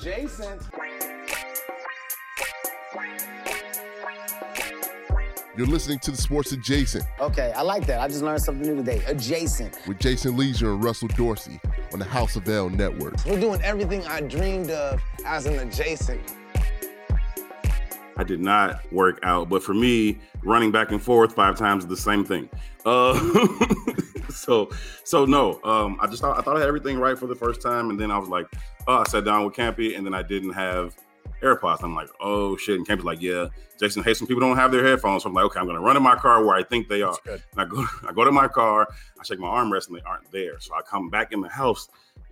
Adjacent. You're listening to the Sports Adjacent Okay, I like that. I just learned something new today. Adjacent. with Jason Lieser and Russell Dorsey on the House of L Network. We're doing everything I dreamed of as an adjacent. I did not work out, but for me, running back and forth five times is the same thing. Uh, so, so no, um, I just thought I thought I had everything right for the first time, and then I was like, oh, I sat down with Campy, and then I didn't have AirPods. I'm like, oh shit, and Campy's like, yeah, Jason, hey, some people don't have their headphones. So I'm like, okay, I'm gonna run in my car where I think they are. And I go, I go to my car, I check my armrest, and they aren't there. So I come back in the house.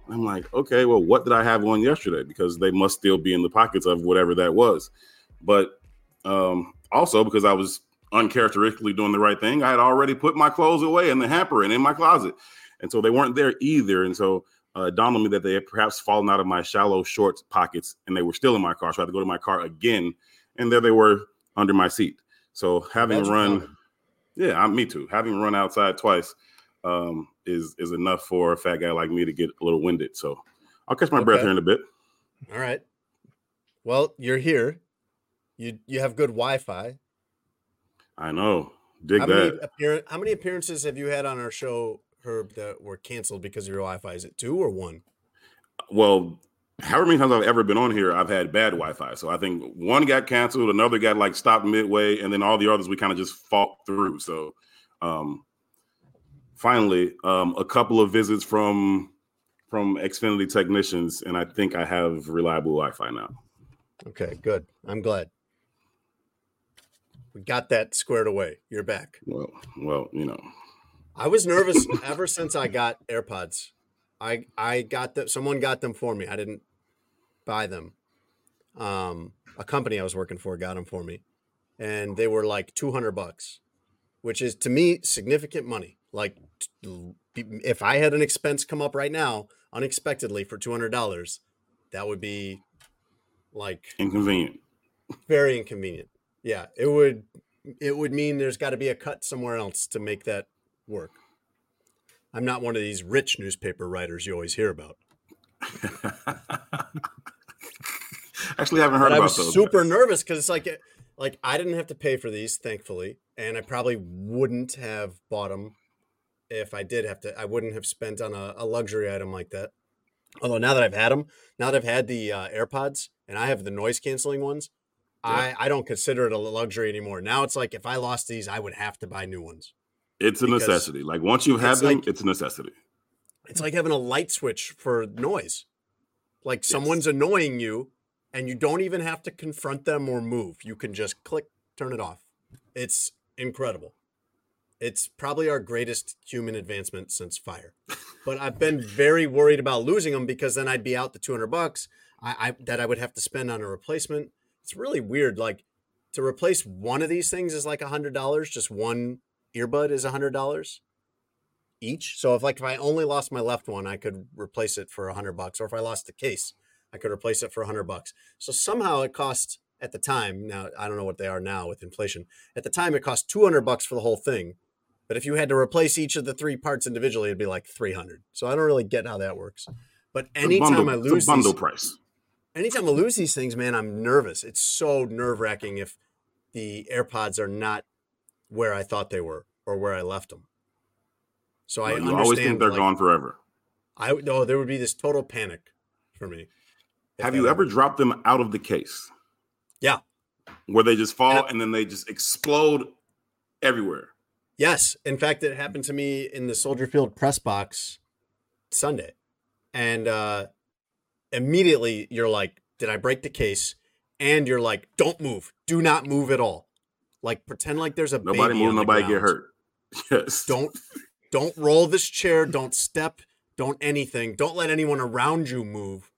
and I'm like, okay, well, what did I have on yesterday? Because they must still be in the pockets of whatever that was. But um, also because I was uncharacteristically doing the right thing, I had already put my clothes away in the hamper and in my closet, and so they weren't there either. And so uh, it dawned on me that they had perhaps fallen out of my shallow shorts pockets, and they were still in my car. So I had to go to my car again, and there they were under my seat. So having That's run, fun. yeah, I'm, me too. Having run outside twice um, is is enough for a fat guy like me to get a little winded. So I'll catch my breath here in a bit. All right. Well, you're here. You you have good Wi-Fi. I know. Dig how that. many appear- How many appearances have you had on our show, Herb, that were canceled because of your Wi-Fi? Is it two or one? well, however many times I've ever been on here, I've had bad Wi-Fi. So I think one got canceled, another got like stopped midway, and then all the others we kind of just fought through. So um finally, um a couple of visits from from Xfinity technicians, and I think I have reliable Wi-Fi now. Okay, good. I'm glad. We got that squared away. You're back. Well, well, you know, I was nervous ever since I got AirPods. I I got them. Someone got them for me. I didn't buy them. Um, a company I was working for got them for me, and they were like two hundred bucks, which is to me significant money. Like if I had an expense come up right now unexpectedly for two hundred dollars, that would be like inconvenient. very inconvenient. Yeah, it would it would mean there's got to be a cut somewhere else to make that work. I'm not one of these rich newspaper writers you always hear about. Actually, I haven't heard But I was those. super nervous because it's like like I didn't have to pay for these, thankfully, and I probably wouldn't have bought them if I did have to. I wouldn't have spent on a, a luxury item like that. Although now that I've had them, now that I've had the uh, AirPods and I have the noise canceling ones, I I don't consider it a luxury anymore. Now it's like if I lost these, I would have to buy new ones. It's a because necessity. Like once you have it's them, like- it's a necessity. It's like having a light switch for noise. Like someone's annoying you and you don't even have to confront them or move. You can just click, turn it off. It's incredible. It's probably our greatest human advancement since fire. But I've been very worried about losing them because then I'd be out the 200 bucks I, I that I would have to spend on a replacement. It's really weird. Like to replace one of these things is like a hundred dollars. Just one earbud is a hundred dollars each. So if like if I only lost my left one, I could replace it for a hundred bucks. Or if I lost the case, I could replace it for a hundred bucks. So somehow it cost at the time. Now I don't know what they are now with inflation. At the time, it cost two hundred bucks for the whole thing. But if you had to replace each of the three parts individually, it'd be like three hundred. So I don't really get how that works. But anytime bundle- I lose bundle these, price. Anytime I lose these things, man, I'm nervous. It's so nerve wracking if the AirPods are not where I thought they were or where I left them. So I you understand. always think they're like, gone forever. I no, there would be this total panic for me. Have you ever dropped them out of the case Yeah. where they just fall Yep. and then they just explode everywhere? Yes. In fact, it happened to me in the Soldier Field press box Sunday. And uh immediately you're like, did I break the case? And you're like, don't move. Do not move at all. Like pretend like there's a Nobody baby move, nobody get hurt. Yes. Don't don't roll this chair. Don't step. Don't anything. Don't let anyone around you move.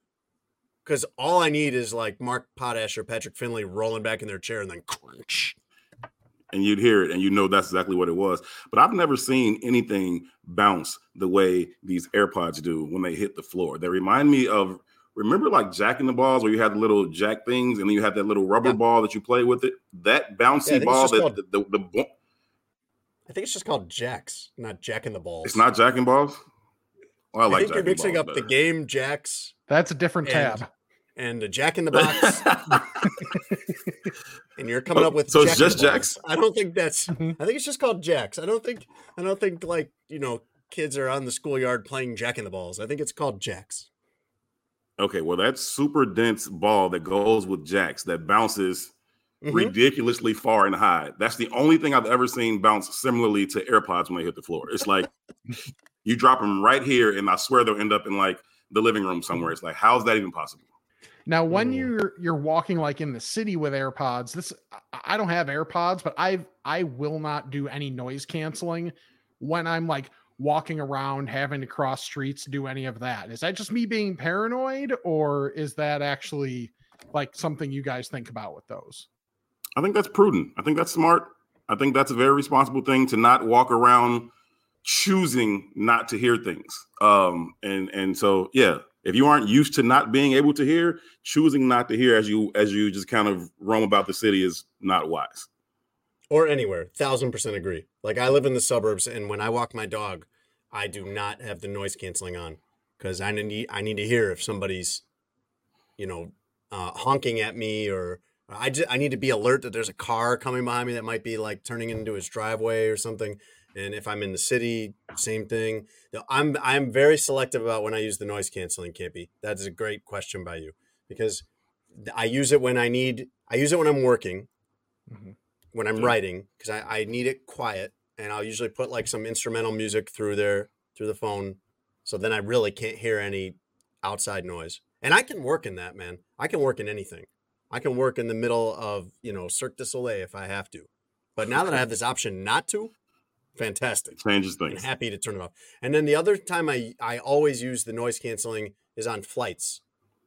Because all I need is like Mark Potash or Patrick Finley rolling back in their chair and then crunch. and you'd hear it and you know that's exactly what it was. But I've never seen anything bounce the way these AirPods do when they hit the floor. They remind me of remember like jacking the balls where you had the little jack things and then you had that little rubber Yeah. ball that you play with it. That bouncy think it's ball that called- the, the, the bo- I think it's just called Jacks, not Jack in the Balls. it's not jacking balls. Oh, I I like think you're mixing balls up the game Jacks That's a different And- tab. and the Jack in the Box, and you're coming Oh, up with so it's Jack in the just Jacks? I don't think that's. Mhm. I think it's just called Jacks. I don't think. I don't think like you know kids are on the schoolyard playing Jack in the Balls. I think it's called Jacks. Okay, well that's super dense ball that goes with jacks that bounces Mhm. ridiculously far and high. That's the only thing I've ever seen bounce similarly to AirPods when they hit the floor. It's like you drop them right here, and I swear they'll end up in like the living room somewhere. It's like, how's that even possible? Now, when Mm. you're you're walking like in the city with AirPods, this I- I don't have AirPods, but I I will not do any noise canceling when I'm like walking around having to cross streets, do any of that. Is that just me being paranoid, or is that actually like something you guys think about with those? I think that's prudent. I think that's smart. I think that's a very responsible thing to not walk around choosing not to hear things. Um, and and so yeah, if you aren't used to not being able to hear, choosing not to hear as you as you just kind of roam about the city is not wise. Or anywhere. Thousand percent agree. Like I live in the suburbs, and when I walk my dog, I do not have the noise canceling on because I need I need to hear if somebody's, you know, uh, honking at me or I just, I need to be alert that there's a car coming behind me that might be like turning into his driveway or something. And if I'm in the city, same thing. I'm I'm very selective about when I use the noise canceling. Campy, that is a great question by you because I use it when I need. I use it when I'm working Mhm. When I'm Yeah. writing because I, I need it quiet and I'll usually put like some instrumental music through there through the phone so then I really can't hear any outside noise. And I can work in that, man. I can work in anything. I can work in the middle of, you know, Cirque du Soleil if I have to. But now that I have this option not to, fantastic. Changes I'm things. happy to turn it off. And then the other time I I always use the noise canceling is on flights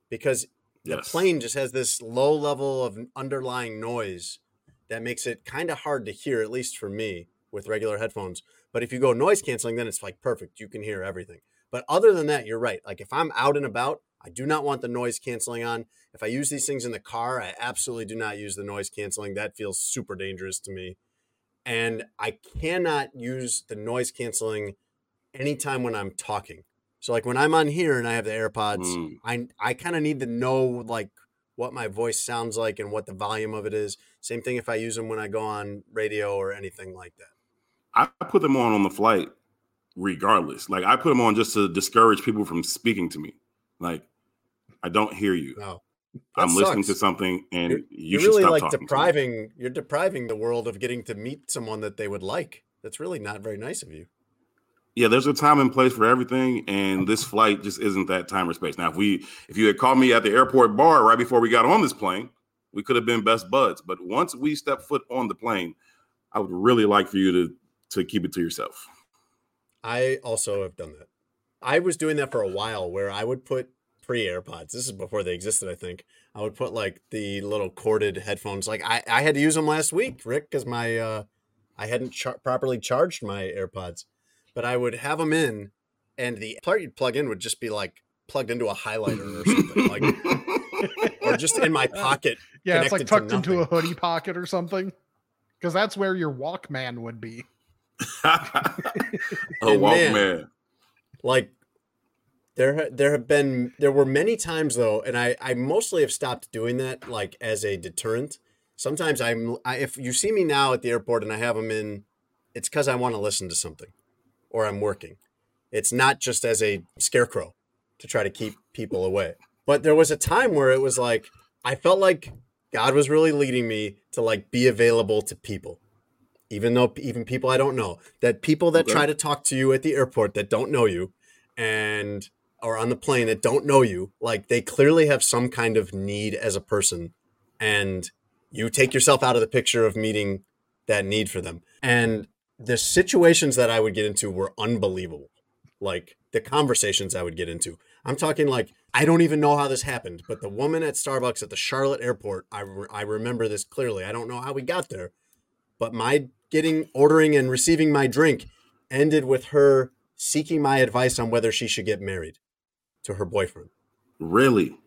because the Yes. plane just has this low level of underlying noise that makes it kind of hard to hear, at least for me, with regular headphones. But if you go noise canceling, then it's like perfect. You can hear everything. But other than that, you're right. Like if I'm out and about, I do not want the noise canceling on. If I use these things in the car, I absolutely do not use the noise canceling. That feels super dangerous to me. And I cannot use the noise canceling anytime when I'm talking. So like when I'm on here and I have the AirPods, Mm. I I kind of need to know like what my voice sounds like and what the volume of it is. Same thing if I use them when I go on radio or anything like that. I put them on on the flight regardless. Like I put them on just to discourage people from speaking to me. Like I don't hear you. Oh, no, I'm that listening to something and You're, you should really stop like talking depriving. You're depriving the world of getting to meet someone that they would like. That's really not very nice of you. Yeah, there's a time and place for everything, and this flight just isn't that time or space. Now, if we if you had called me at the airport bar right before we got on this plane, we could have been best buds. But once we step foot on the plane, I would really like for you to to keep it to yourself. I also have done that. I was doing that for a while where I would put pre AirPods. This is before they existed, I think. I would put like the little corded headphones. Like I, I had to use them last week, Rick, because my uh, I hadn't char- properly charged my AirPods. But I would have them in, and the part you'd plug in would just be like plugged into a highlighter or something, like or just in my pocket. Yeah, it's like tucked into a hoodie pocket or something. Because that's where your Walkman would be. a Walkman. man, man. like there there have been there were many times though and i i mostly have stopped doing that like as a deterrent sometimes i'm I, if you see me now at the airport and i have them in it's because i want to listen to something or i'm working. It's not just as a scarecrow to try to keep people away. But there was a time where it was like i felt like god was really leading me to like be available to people. Even though even people i don't know. That people that Okay. try to talk to you at the airport that don't know you and or on the plane that don't know you like they clearly have some kind of need as a person. And you take yourself out of the picture of meeting that need for them. And the situations that i would get into were unbelievable like the conversations I would get into. I'm talking like I don't even know how this happened, but the woman at Starbucks at the Charlotte airport, I re- I remember this clearly. I don't know how we got there, but my getting ordering and receiving my drink ended with her seeking my advice on whether she should get married to her boyfriend. Really?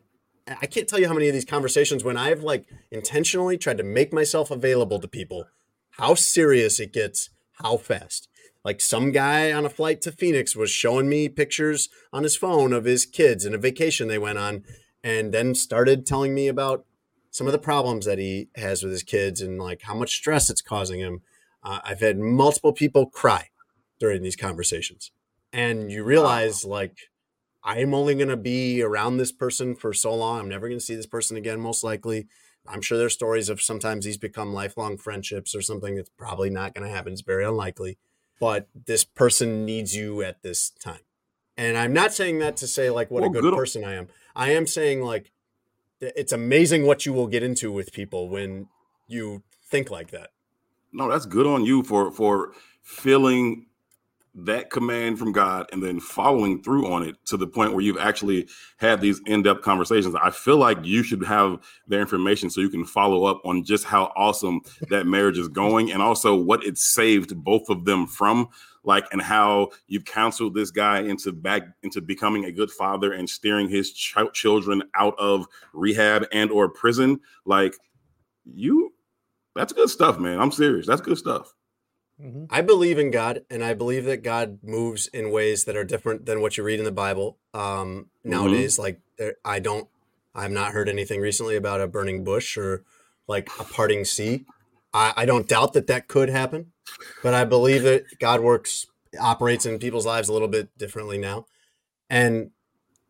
I can't tell you how many of these conversations when I've like intentionally tried to make myself available to people, how serious it gets, how fast. Like some guy on a flight to Phoenix was showing me pictures on his phone of his kids and a vacation they went on, and then started telling me about some of the problems that he has with his kids and like how much stress it's causing him. Uh, I've had multiple people cry during these conversations, and you realize like I'm only going to be around this person for so long. I'm never going to see this person again, most likely. I'm sure there's stories of sometimes these become lifelong friendships or something. It's probably not going to happen. It's very unlikely. But this person needs you at this time. And I'm not saying that to say like what Well, a oh, good, good- person I am. I am saying like it's amazing what you will get into with people when you think like that. No, that's good on you for for feeling that command from God and then following through on it to the point where you've actually had these in-depth conversations. I feel like you should have their information so you can follow up on just how awesome that marriage is going and also what it saved both of them from like and how you've counseled this guy into back into becoming a good father and steering his ch- children out of rehab and or prison. Like you that's good stuff man. I'm serious. That's good stuff Mhm. I believe in God, and I believe that God moves in ways that are different than what you read in the Bible. Um, nowadays, like there, I don't, I've not heard anything recently about a burning bush or like a parting sea. I, I don't doubt that that could happen, but I believe that God works, operates in people's lives a little bit differently now. And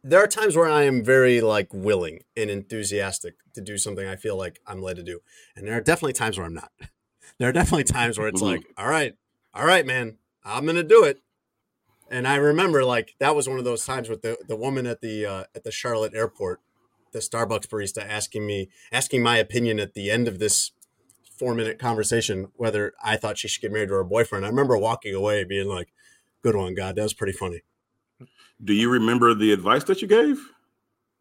there are times where I am very like willing and enthusiastic to do something I feel like I'm led to do, and there are definitely times where I'm not. There are definitely times where it's Mhm. like, all right, all right, man, I'm gonna do it. And I remember like that was one of those times with the the woman at the uh, at the Charlotte airport, the Starbucks barista asking me asking my opinion at the end of this four minute conversation whether I thought she should get married to her boyfriend. I remember walking away being like, "Good one, God, that was pretty funny." do you remember the advice that you gave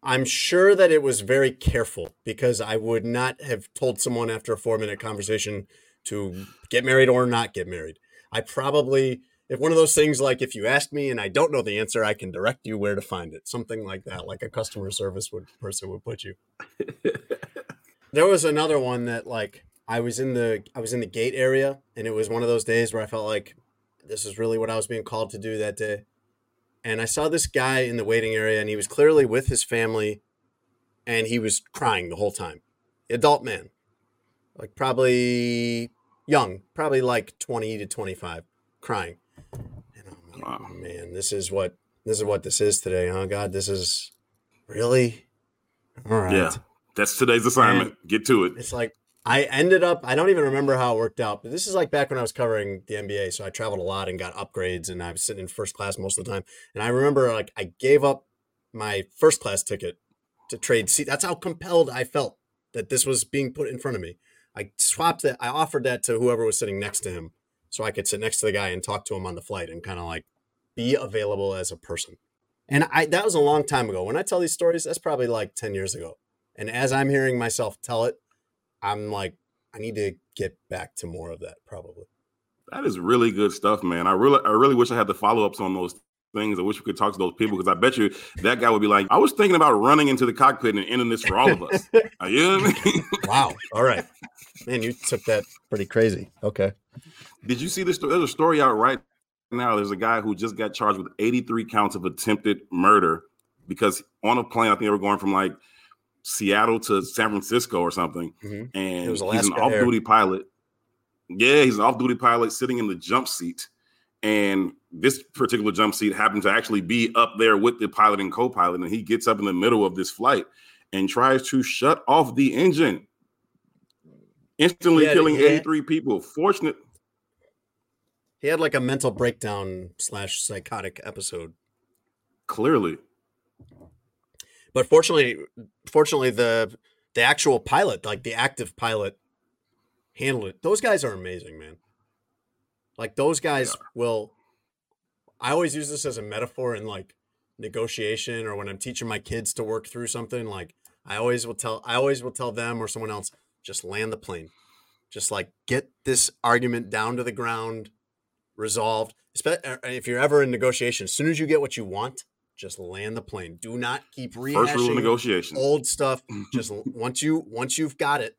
I'm sure that it was very careful because I would not have told someone after a four minute conversation to get married or not get married. I probably, if one of those things like if you ask me and I don't know the answer, I can direct you where to find it. Something like that, like a customer service would person would put you. there was another one that like I was in the I was in the gate area and it was one of those days where I felt like this is really what I was being called to do that day. And I saw this guy in the waiting area and he was clearly with his family and he was crying the whole time. Adult man. Like probably young, probably like 20 to 25, crying. And I'm like, Wow. Oh, man, this is what this is what this is today, huh? God, this is really all right. yeah that's today's assignment get to it It's like I ended up I don't even remember how it worked out, but this is like back when I was covering the NBA, so I traveled a lot and got upgrades and I was sitting in first class most of the time. And I remember like I gave up my first class ticket to trade seat. That's how compelled I felt that this was being put in front of me. I swapped that I offered that to whoever was sitting next to him so I could sit next to the guy and talk to him on the flight and kind of like be available as a person. And I that was a long time ago. When I tell these stories, that's probably like 10 years ago. And as I'm hearing myself tell it, I'm like, I need to get back to more of that probably. that is really good stuff man i really i really wish i had the follow-ups on those things i wish we could talk to those people because i bet you that guy would be like i was thinking about running into the cockpit and ending this for all of us Are you know I mean? Wow. All right. Man, you took that pretty crazy. Okay. Did you see this? There's a story out right now. There's a guy who just got charged with 83 counts of attempted murder because on a plane, I think they were going from like Seattle to San Francisco or something, Mhm. and It was he's an off-duty pilot. Yeah, he's an off-duty pilot sitting in the jump seat, and this particular jump seat happened to actually be up there with the pilot and co-pilot, and he gets up in the middle of this flight and tries to shut off the engine, instantly Yeah, killing yeah. 83 people. Fortunate. He had like a mental breakdown slash psychotic episode. Clearly, But fortunately, fortunately, the the actual pilot, like the active pilot, handled it. Those guys are amazing, man. Like those guys will. I always use this as a metaphor in like negotiation or when I'm teaching my kids to work through something. Like I always will tell, I always will tell them or someone else, just land the plane. Just like get this argument down to the ground, resolved. Uh, If you're ever in negotiation, as soon as you get what you want, just land the plane. Do not keep rehashing old stuff. Just once you once you've got it,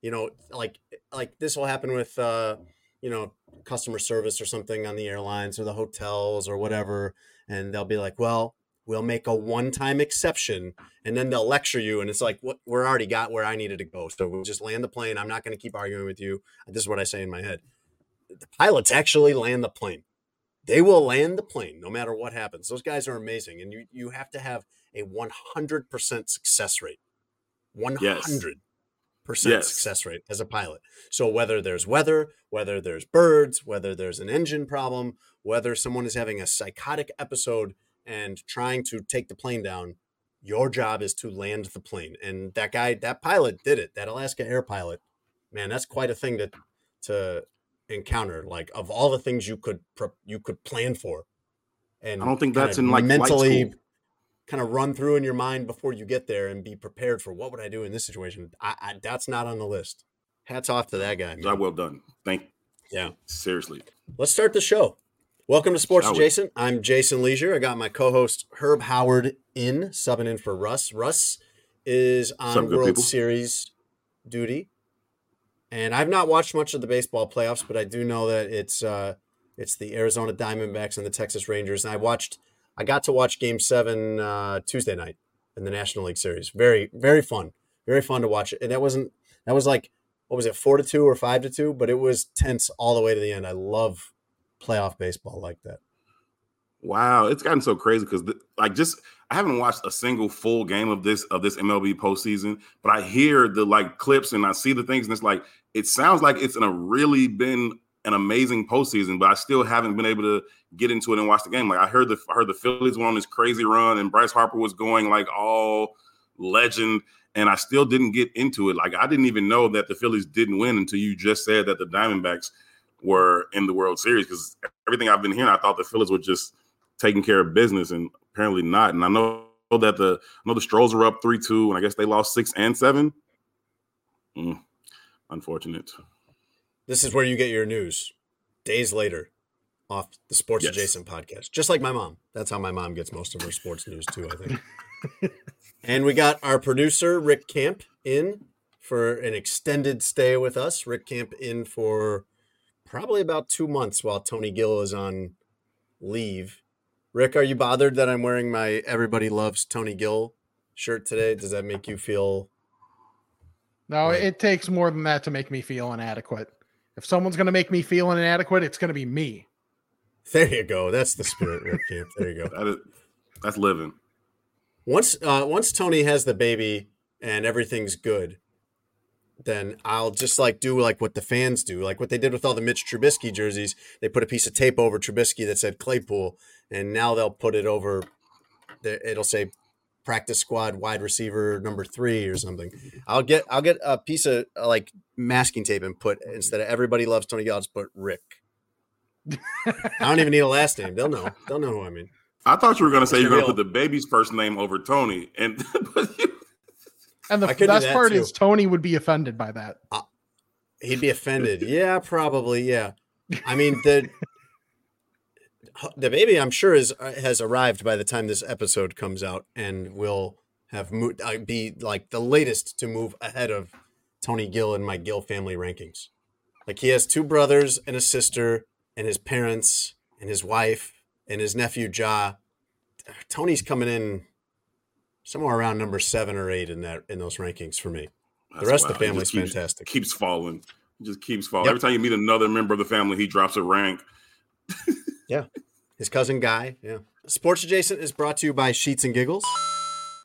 you know, like like this will happen with uh, you know, customer service or something on the airlines or the hotels or whatever, and they'll be like, "Well, we'll make a one-time exception," and then they'll lecture you, and it's like, "What? We're already got where I needed to go, so we'll just land the plane. I'm not going to keep arguing with you." This is what I say in my head. The pilots actually land the plane. They will land the plane no matter what happens. Those guys are amazing, and you you have to have a 100% success rate. 100 percent Yes. success rate as a pilot. So whether there's weather, whether there's birds, whether there's an engine problem, whether someone is having a psychotic episode and trying to take the plane down, your job is to land the plane. And that guy, that pilot did it. That Alaska Air pilot, man, that's quite a thing to to encounter. Like of all the things you could pre- you could plan for, and I don't think that's in like mentally school. Kind of run through in your mind before you get there and be prepared for what would I do in this situation. I, I that's not on the list. Hats off to that guy. man. Job well done. Thank. Yeah. Seriously. Let's start the show. Welcome to Sports? Adjacent. I'm Jason Lieser. I got my co-host Herb Howard in, subbing in for Russ. Russ is on World people? Series duty, and I've not watched much of the baseball playoffs, but I do know that it's uh, it's the Arizona Diamondbacks and the Texas Rangers. And I watched, I got to watch Game Seven uh, Tuesday night in the National League Series. Very very fun, very fun to watch. And that wasn't that was like what was it four to two or five to two, but it was tense all the way to the end. I love playoff baseball like that. Wow, it's gotten so crazy because like just I haven't watched a single full game of this of this MLB postseason, but I hear the like clips and I see the things, and it's like it sounds like it's in a really been an amazing postseason, but I still haven't been able to get into it and watch the game. Like I heard the I heard the Phillies went on this crazy run, and Bryce Harper was going like all legend, and I still didn't get into it. Like I didn't even know that the Phillies didn't win until you just said that the Diamondbacks were in the World Series because everything I've been hearing, I thought the Phillies were just taking care of business, and apparently not. And I know that the I know the Stros are up three two, and I guess they lost six and seven. Mm, unfortunate. This is where you get your news days later off the Sports Yes. Adjacent podcast. Just like my mom. That's how my mom gets most of her sports news too, I think. and we got our producer Rick Camp in for an extended stay with us. Rick Camp in for probably about 2 months while Tony Gill is on leave. Rick, are you bothered that I'm wearing my Everybody Loves Tony Gill shirt today? Does that make you feel No, Right. it takes more than that to make me feel inadequate. If someone's going to make me feel inadequate, it's going to be me. There you go. That's the spirit, Rick Camp. There you go. That is that's living. Once uh once Tony has the baby and everything's good, then I'll just like do like what the fans do, like what they did with all the Mitch Trubisky jerseys. They put a piece of tape over Trubisky that said Claypool, and now they'll put it over. The, it'll say practice squad wide receiver number three or something. I'll get I'll get a piece of uh, like masking tape and put instead of everybody loves Tony Gill, I'll just put Rick. I don't even need a last name. They'll know. They'll know who I mean. I thought you were going to say you're going to put the baby's first name over Tony, and And the I could do best that part too. is Tony would be offended by that. He'd be offended. Yeah, probably. Yeah. I mean the the baby, I'm sure, is has arrived by the time this episode comes out, and will have uh, be like the latest to move ahead of Tony Gill in my Gill family rankings. Like he has two brothers and a sister, and his parents, and his wife, and his nephew Ja. Tony's coming in somewhere around number seven or eight in that in those rankings for me. The rest of the family's keeps- fantastic. Keeps falling. He just keeps falling. Yep. Every time you meet another member of the family, he drops a rank. His cousin Guy, yeah. Sports Adjacent is brought to you by Sheets and Giggles.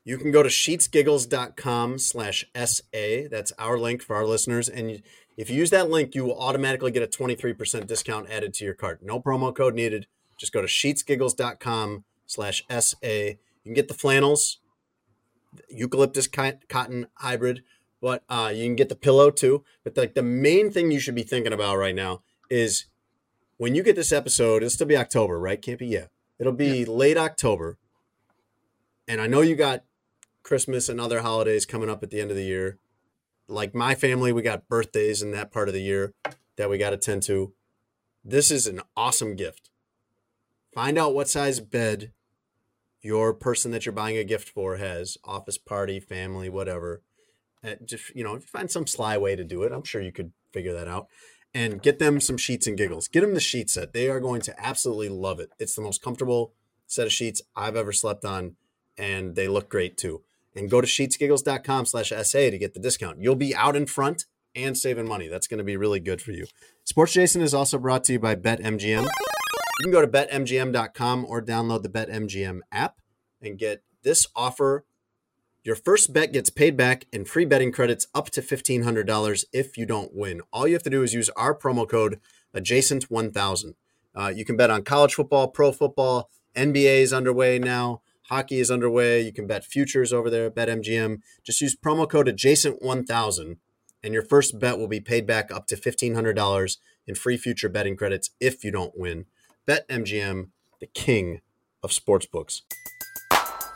You can go to sheetsgiggles.com slash SA. That's our link for our listeners. And if you use that link, you will automatically get a 23% discount added to your cart. No promo code needed. Just go to sheetsgiggles.com slash SA. You can get the flannels, eucalyptus cotton hybrid, but uh, you can get the pillow too. But like the main thing you should be thinking about right now is when you get this episode, it'll still be October, right? Can't be yeah. It'll be late October. And I know you got Christmas and other holidays coming up at the end of the year. Like my family, we got birthdays in that part of the year that we got to tend to. This is an awesome gift. Find out what size bed your person that you're buying a gift for has office party, family, whatever. Uh, just, you know, find some sly way to do it. I'm sure you could figure that out. And get them some sheets and giggles. Get them the sheet set. They are going to absolutely love it. It's the most comfortable set of sheets I've ever slept on, and they look great too. And go to sheetsgiggles.com slash SA to get the discount. You'll be out in front and saving money. That's going to be really good for you. Sports Jason is also brought to you by BetMGM. You can go to betmgm.com or download the BetMGM app and get this offer. Your first bet gets paid back in free betting credits up to $1,500 if you don't win. All you have to do is use our promo code adjacent1000. Uh, you can bet on college football, pro football, NBA is underway now. Hockey is underway. You can bet futures over there at BetMGM. Just use promo code adjacent1000 and your first bet will be paid back up to $1,500 in free future betting credits if you don't win. BetMGM, the king of sportsbooks.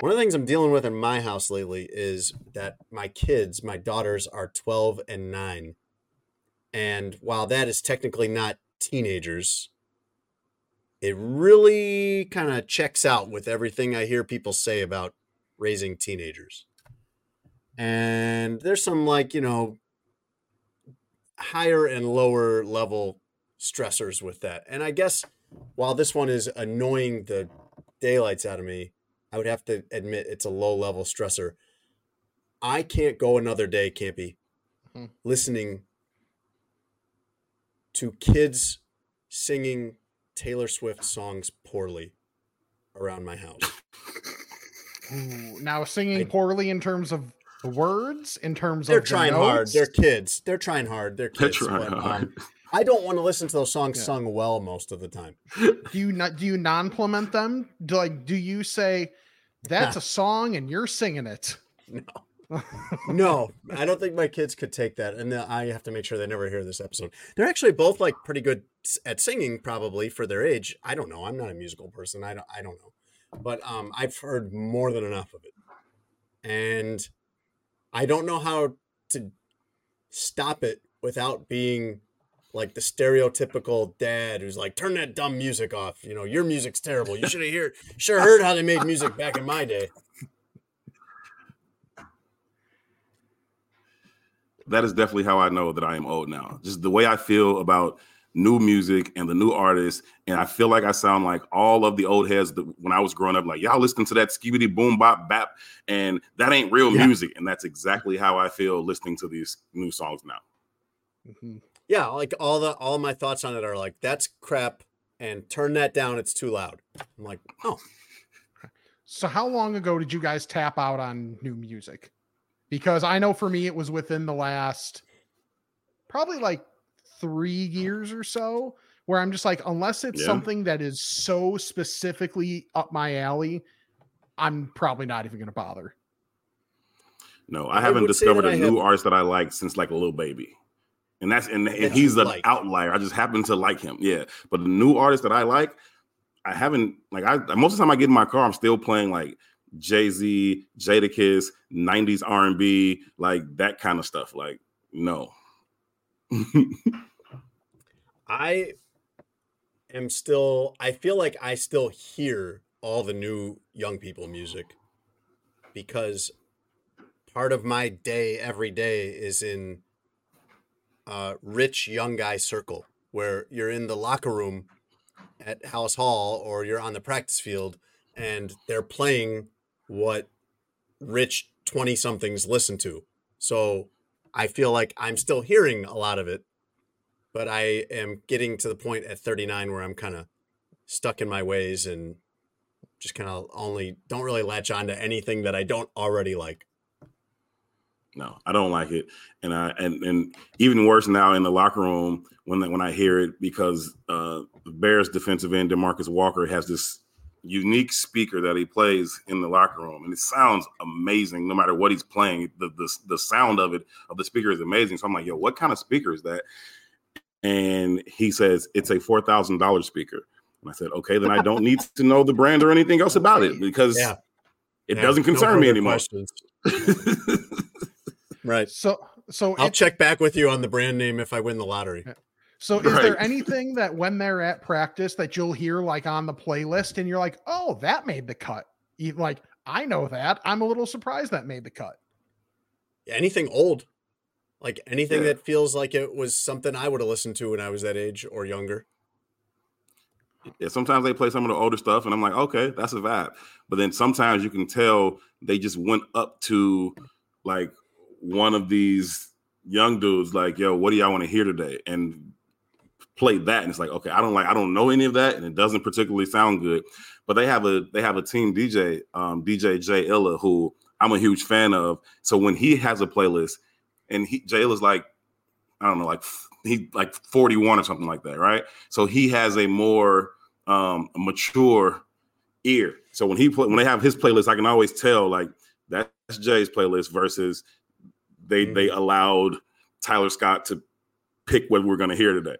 One of the things I'm dealing with in my house lately is that my kids, my daughters, are 12 and 9. And while that is technically not teenagers, it really kind of checks out with everything I hear people say about raising teenagers. And there's some like, you know, higher and lower level stressors with that. And I guess while this one is annoying the daylights out of me, I would have to admit it's a low level stressor. I can't go another day, Campy, mm-hmm. listening to kids singing Taylor Swift songs poorly around my house. Ooh, now singing I, poorly in terms of the words, in terms they're of they're trying hard. They're kids. They're trying hard. They're kids. They're trying but, hard. Um, I don't want to listen to those songs yeah. sung well most of the time. Do you not? Do you non-implement them? Do like? Do you say that's a song and you're singing it? No no, I don't think my kids could take that, and I have to make sure they never hear this episode. They're actually both like pretty good at singing, probably for their age. I don't know. I'm not a musical person. I don't. I don't know, but um, I've heard more than enough of it, and I don't know how to stop it without being like the stereotypical dad who's like, "Turn that dumb music off." You know, your music's terrible. You should have heard, sure heard how they made music back in my day. that is definitely how I know that I am old now. Just the way I feel about new music and the new artists, and I feel like I sound like all of the old heads that when I was growing up. Like y'all listening to that skibidi boom bop bap, and that ain't real yeah. music. And that's exactly how I feel listening to these new songs now. Mm-hmm. Yeah, like all the all my thoughts on it are like that's crap, and turn that down. It's too loud. I'm like, oh. So how long ago did you guys tap out on new music? because I know for me it was within the last probably like three years or so where I'm just like, unless it's yeah. something that is so specifically up my alley, I'm probably not even going to bother. No, I, I haven't discovered a new have... artist that I like since like a Lil Baby. And that's and, and he's an like. outlier. I just happen to like him. Yeah. But the new artist that I like, I haven't like I most of the time I get in my car, I'm still playing like Jay Z, Jadakiss, '90s R&B, like that kind of stuff. Like, no. I am still. I feel like I still hear all the new young people music because part of my day every day is in a rich young guy circle where you're in the locker room at Halas Hall or you're on the practice field and they're playing what rich 20 somethings listen to. So I feel like I'm still hearing a lot of it, but I am getting to the point at 39 where I'm kind of stuck in my ways and just kind of only don't really latch on to anything that I don't already like. No, I don't like it, and I and and even worse now in the locker room when when I hear it because uh, the Bears defensive end DeMarcus Walker has this unique speaker that he plays in the locker room, and it sounds amazing no matter what he's playing. The the the sound of it of the speaker is amazing. So I'm like, yo, what kind of speaker is that? And he says it's a four thousand dollar speaker. And I said, okay, then I don't need to know the brand or anything else about it because Yeah. it Yeah, doesn't no concern me anymore. questions. Right. So so I'll it- check back with you on the brand name if I win the lottery. So is there anything that when they're at practice that you'll hear like on the playlist and you're like, oh, that made the cut? You- Like, I know that. I'm a little surprised that made the cut. Anything old, like anything Yeah. that feels like it was something I would have listened to when I was that age or younger. Yeah, sometimes they play some of the older stuff, and I'm like, okay, that's a vibe. But then sometimes you can tell they just went up to like one of these young dudes, like, yo, what do y'all want to hear today? And play that, and it's like, okay, I don't like, I don't know any of that, and it doesn't particularly sound good. But they have a they have a team DJ, um, DJ Jay Illa, who I'm a huge fan of. So when he has a playlist, and he Jay Illa's like, I don't know, like he like 41 or something like that, right? So he has a more um mature ear. So when he play, when they have his playlist, I can always tell like that's Jay's playlist versus they they allowed Tyler Scott to pick what we're gonna hear today.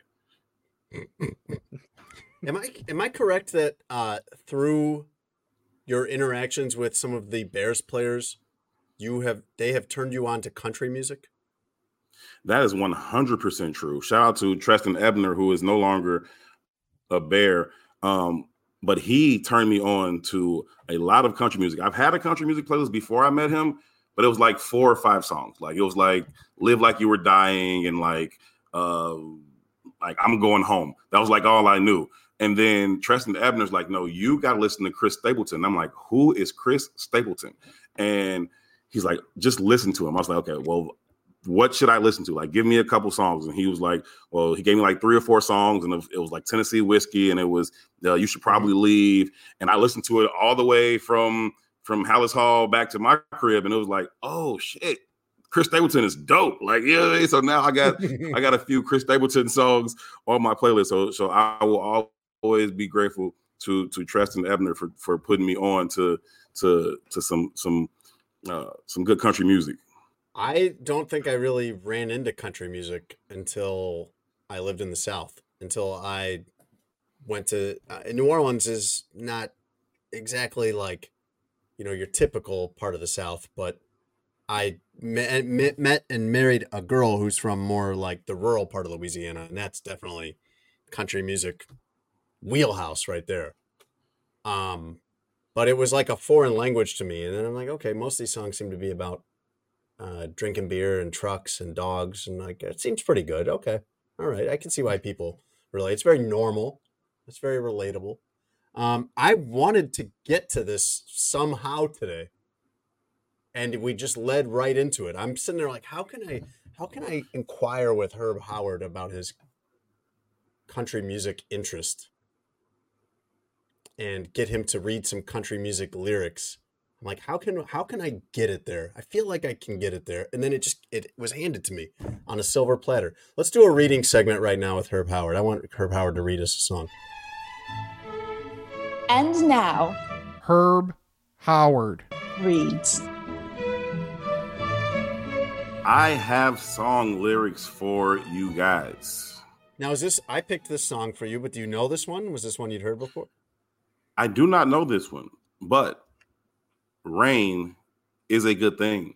Am I am I correct that uh, through your interactions with some of the Bears players, you have they have turned you on to country music? That is 100% true. Shout out to Trestan Ebner, who is no longer a bear. Um, but he turned me on to a lot of country music. I've had a country music playlist before I met him, but it was like four or five songs. Like it was like Live Like You Were Dying and like uh like I'm going home. That was like all I knew. And then Trestan Ebner's like, no, you gotta listen to Chris Stapleton. I'm like, who is Chris Stapleton? And he's like, just listen to him. I was like, okay, well, what should I listen to? Like, give me a couple songs. And he was like, well, he gave me like three or four songs, and it was like Tennessee whiskey, and it was uh, you should probably leave. And I listened to it all the way from from Halas Hall back to my crib, and it was like, oh shit, Chris Stapleton is dope. Like, yeah. So now I got I got a few Chris Stapleton songs on my playlist. So so I will always be grateful to to Trestan Ebner for for putting me on to to to some some uh, some good country music. I don't think I really ran into country music until I lived in the South. Until I went to uh, New Orleans is not exactly like you know your typical part of the South, but I met, met, met and married a girl who's from more like the rural part of Louisiana, and that's definitely country music wheelhouse right there. Um, but it was like a foreign language to me, and then I'm like, okay, most of these songs seem to be about uh, drinking beer and trucks and dogs, and like it seems pretty good. Okay, all right, I can see why people relate. It's very normal. It's very relatable. Um, I wanted to get to this somehow today, and we just led right into it. I'm sitting there like, how can I, how can I inquire with Herb Howard about his country music interest and get him to read some country music lyrics? I'm like, how can how can I get it there? I feel like I can get it there, and then it just it was handed to me on a silver platter. Let's do a reading segment right now with Herb Howard. I want Herb Howard to read us a song. And now Herb Howard. reads. I have song lyrics for you guys. Now, is this I picked this song for you, but do you know this one? Was this one you'd heard before? I do not know this one, but rain is a good thing.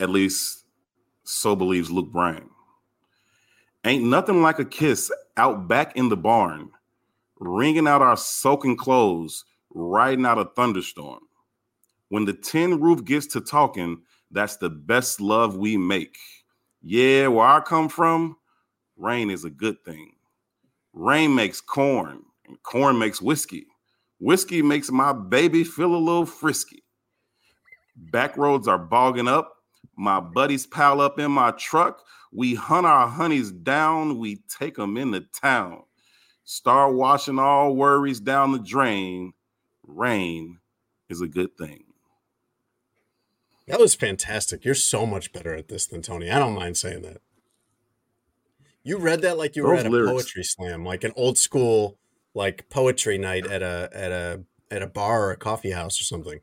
At least so believes Luke Bryan. Ain't nothing like a kiss out back in the barn, wringing out our soaking clothes, riding out a thunderstorm. When the tin roof gets to talking, that's the best love we make. Yeah, where I come from, rain is a good thing. Rain makes corn, and corn makes whiskey. Whiskey makes my baby feel a little frisky. Back roads are bogging up. My buddies pile up in my truck. We hunt our honeys down. We take them into town. Start washing all worries down the drain. Rain is a good thing. That was fantastic. You're so much better at this than Tony. I don't mind saying that. You read that like you were Those at a poetry slam, like an old school like poetry night at a at a at a bar or a coffee house or something.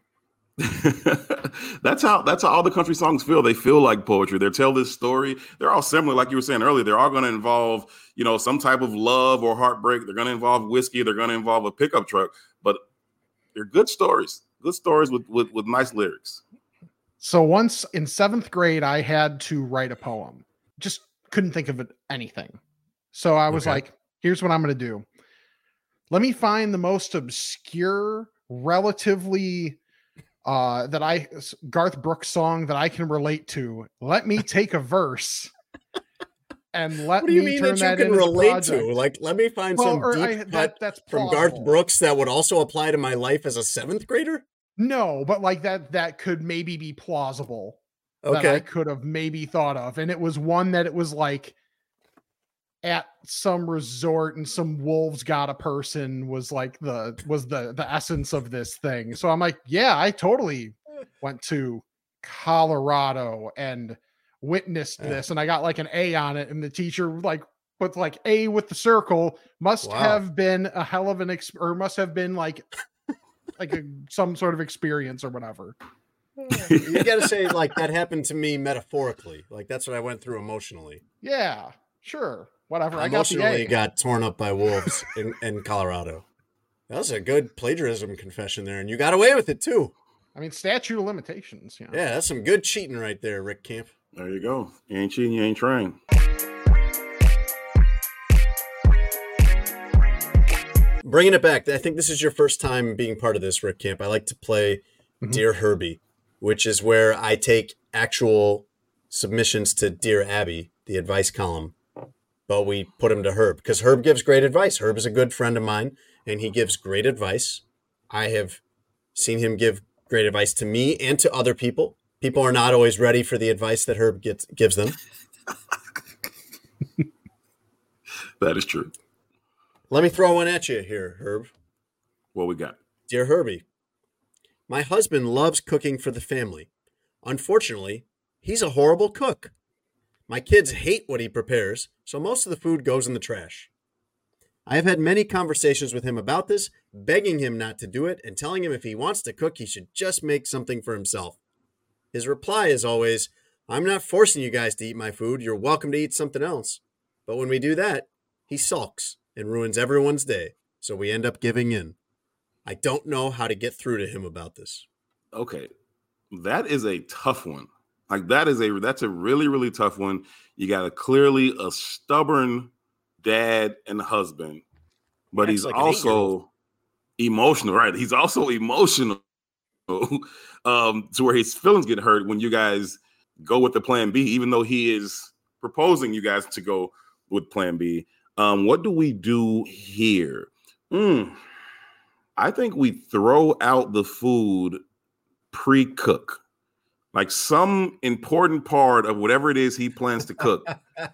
that's how that's how all the country songs feel. They feel like poetry. They tell this story. They're all similar, like you were saying earlier. They're all going to involve, you know, some type of love or heartbreak. They're going to involve whiskey. They're going to involve a pickup truck. But they're good stories. Good stories with with, with nice lyrics. So once in seventh grade, I had to write a poem. Just couldn't think of it, anything. So I was Okay. like, here's what I'm going to do. Let me find the most obscure, relatively uh that I Garth Brooks song that I can relate to. Let me take a verse and let What do you me mean turn that you that can relate to? Like, let me find Well, some deep I- cut that- that's from Garth. Brooks that would also apply to my life as a seventh grader. No, but like that that could maybe be plausible. that I could have maybe thought of. And it was one that it was like at some resort and some wolves got a person was like the was the the essence of this thing. So I'm like, yeah, I totally went to Colorado and witnessed this and I got like an A on it and the teacher like put like A with the circle must Wow. have been a hell of an ex or must have been like like a, some sort of experience or whatever. you got to say like that happened to me metaphorically. Like that's what I went through emotionally. Yeah, sure. Whatever. I got the emotionally A. got torn up by wolves in, in Colorado. That was a good plagiarism confession there, and you got away with it too. I mean, statute of limitations. You know? Yeah, that's some good cheating right there, Rick Camp. There you go. You ain't cheating, you ain't trying. Bringing it back, I think this is your first time being part of this, Rick Camp. I like to play Mhm. Dear Herbie, which is where I take actual submissions to Dear Abby, the advice column, but we put him to Herb because Herb gives great advice. Herb is a good friend of mine, and he gives great advice. I have seen him give great advice to me and to other people. People are not always ready for the advice that Herb gets, gives them. That is true. Let me throw one at you here, Herb. What we got? Dear Herbie, my husband loves cooking for the family. Unfortunately, he's a horrible cook. My kids hate what he prepares, so most of the food goes in the trash. I have had many conversations with him about this, begging him not to do it and telling him if he wants to cook, he should just make something for himself. His reply is always, I'm not forcing you guys to eat my food. You're welcome to eat something else. But when we do that, he sulks and ruins everyone's day, so we end up giving in. I don't know how to get through to him about this. Okay. That is a tough one. Like that is a that's a really, really tough one. You got a clearly a stubborn dad and husband, but Yeah, he's like also emotional, right? He's also emotional um to where his feelings get hurt when you guys go with the plan B, even though he is proposing you guys to go with plan B. Um, what do we do here? Hmm. I think we throw out the food pre-cook. Like some important part of whatever it is he plans to cook,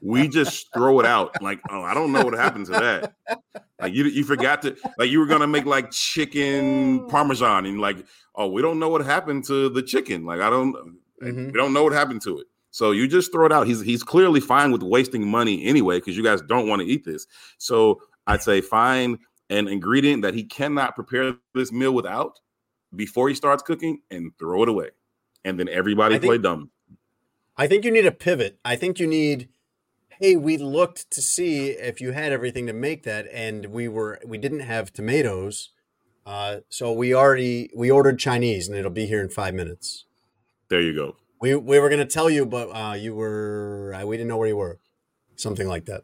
we just throw it out. Like, oh, I don't know what happened to that. Like you, you forgot to like you were gonna make like chicken parmesan, and like, oh, we don't know what happened to the chicken. Like, I don't, Mhm. we don't know what happened to it. So you just throw it out. He's he's clearly fine with wasting money anyway because you guys don't want to eat this. So I'd say find an ingredient that he cannot prepare this meal without before he starts cooking and throw it away. And then everybody think- play dumb. I think you need a pivot. I think you need hey, we looked to see if you had everything to make that and we were we didn't have tomatoes. Uh, so we already we ordered Chinese and it'll be here in 5 minutes. There you go. We we were going to tell you but uh, you were uh, we didn't know where you were. Something like that.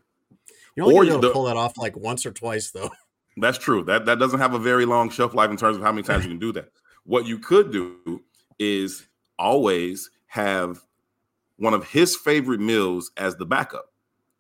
You're only going to be able the- to pull that off like once or twice though. That's true. That that doesn't have a very long shelf life in terms of how many times you can do that. What you could do is always have one of his favorite meals as the backup.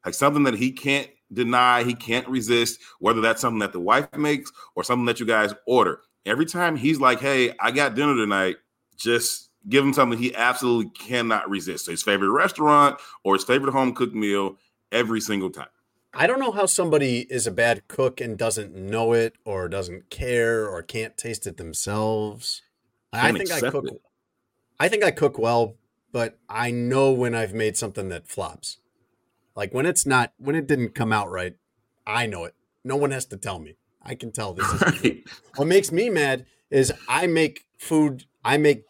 Like something that he can't deny, he can't resist, whether that's something that the wife makes or something that you guys order. Every time he's like, "Hey, I got dinner tonight," just give him something he absolutely cannot resist. So his favorite restaurant or his favorite home cooked meal every single time. I don't know how somebody is a bad cook and doesn't know it or doesn't care or can't taste it themselves. I think I cook it. I think I cook well, but I know when I've made something that flops. Like when it's not when it didn't come out right, I know it. No one has to tell me. I can tell this Right. what makes me mad is I make food I make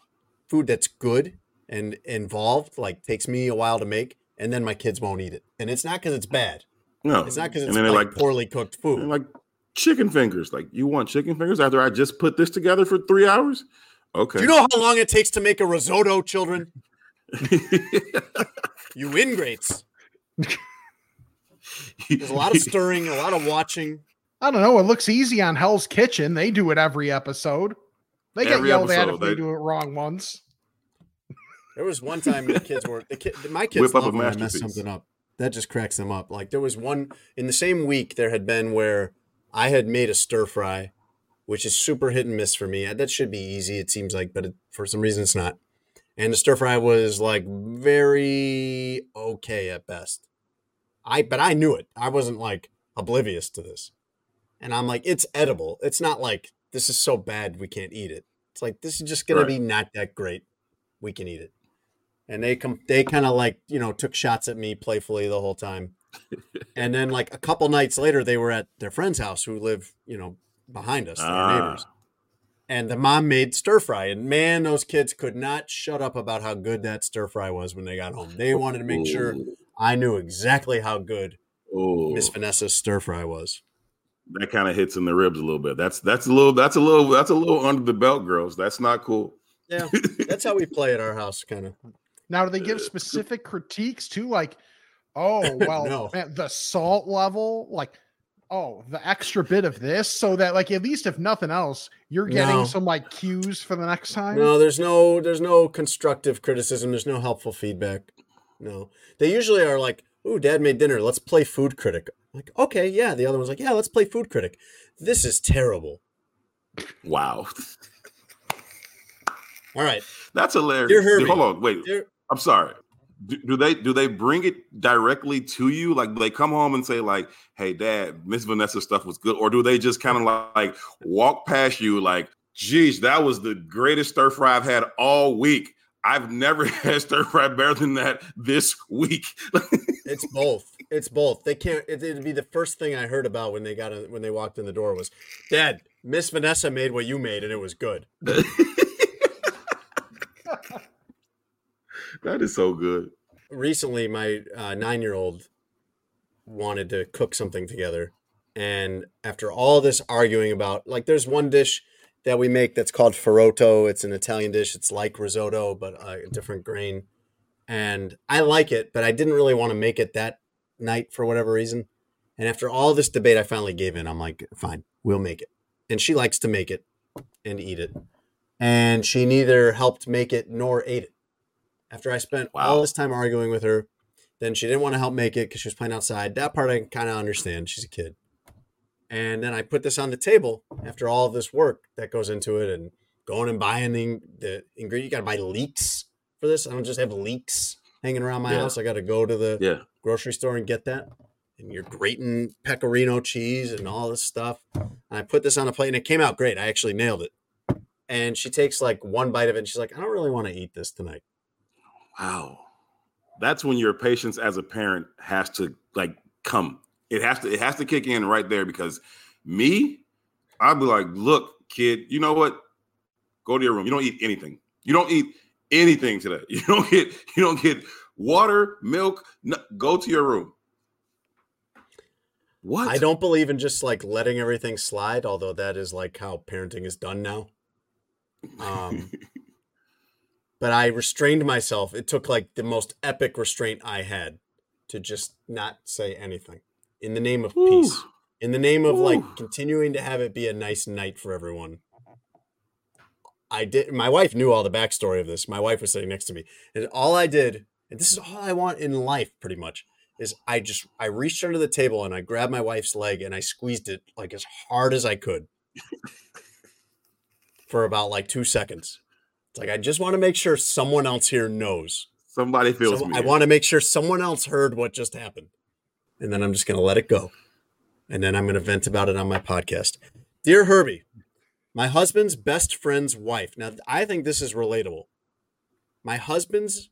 food that's good and involved, like takes me a while to make, and then my kids won't eat it. And it's not because it's bad. No, It's not because it's like, like- poorly cooked food. Like chicken fingers. Like you want chicken fingers after I just put this together for three hours? Okay. Do you know how long it takes to make a risotto, children? You ingrates. There's a lot of stirring, a lot of watching. I don't know. It looks easy on Hell's Kitchen. They do it every episode. They get Every yelled at if they, they- do it wrong once. There was one time the kids were the kid, my kids Whip up love a when I mess something up. That just cracks them up. Like there was one in the same week there had been where I had made a stir fry, which is super hit and miss for me. That should be easy, it seems like, but it, for some reason it's not. And the stir fry was like very okay at best. I but I knew it. I wasn't like oblivious to this. And I'm like, it's edible. It's not like this is so bad we can't eat it. It's like this is just gonna Right. be not that great. We can eat it. And they come they kind of like, you know, took shots at me playfully the whole time. and then like a couple nights later they were at their friend's house who live, you know, behind us, their Ah. neighbors. And the mom made stir fry. And man, those kids could not shut up about how good that stir fry was when they got home. They wanted to make sure I knew exactly how good Oh, Miss Vanessa's stir fry was. that kind of hits in the ribs a little bit. That's that's a little that's a little that's a little under the belt, girls. That's not cool. Yeah, that's how we play at our house, kind of. Now, do they give specific critiques too? Like, oh, well, No. man, the salt level, like, oh, the extra bit of this, so that, like, at least if nothing else, you're getting No. some like cues for the next time. No, there's no there's no constructive criticism. There's no helpful feedback. No, they usually are like, "Ooh, Dad made dinner. Let's play food critic." Like, okay, yeah. The other one's like, "Yeah, let's play food critic." This is terrible. Wow, All right, that's hilarious. Dear Herbie. Hold on, wait. Dear- I'm sorry. Do, do they do they bring it directly to you? Like they come home and say like, "Hey, Dad, Miss Vanessa's stuff was good," or do they just kind of like walk past you like, "Geez, that was the greatest stir fry I've had all week." I've never had stir fry better than that this week. it's both. It's both. They can't. It, it'd be the first thing I heard about when they got in, when they walked in the door was, "Dad, Miss Vanessa made what you made, and it was good." that is so good. recently my uh, nine-year-old wanted to cook something together. And after all this arguing about like there's one dish that we make that's called farrotto. It's an italian dish. It's like risotto but uh, a different grain. And i like it but i didn't really want to make it that night for whatever reason. And after all this debate i finally gave in. I'm like fine we'll make it. And she likes to make it and eat it. And she neither helped make it nor ate it after I spent all this time arguing with her, then she didn't want to help make it because she was playing outside. That part I kind of understand. She's a kid. And then I put this on the table after all of this work that goes into it and going and buying the, the ingredient. You got to buy leeks for this. I don't just have leeks hanging around my Yeah. house. I got to go to the Yeah. grocery store and get that. And you're grating pecorino cheese and all this stuff. And I put this on a plate and it came out great. I actually nailed it. And she takes like one bite of it and she's like, I don't really want to eat this tonight. Wow. That's when your patience as a parent has to like come. It has to it has to kick in right there because me, I'd be like, look, kid, you know what? Go to your room. You don't eat anything. You don't eat anything today. You don't get you don't get water, milk. No, go to your room. What? I don't believe in just like letting everything slide, although that is like how parenting is done now. Um, but I restrained myself. It took like the most epic restraint I had to just not say anything in the name of Whew. peace, in the name of like continuing to have it be a nice night for everyone. I did. My wife knew all the backstory of this. My wife was sitting next to me, and all I did, and this is all I want in life, pretty much, is I just I reached under the table and I grabbed my wife's leg and I squeezed it like as hard as I could for about like two seconds, It's like I just want to make sure someone else here knows. Somebody feels So me. I want to make sure someone else heard what just happened. And then I'm just going to let it go. And then I'm going to vent about it on my podcast. Dear Herbie, my husband's best friend's wife. Now, I think this is relatable. My husband's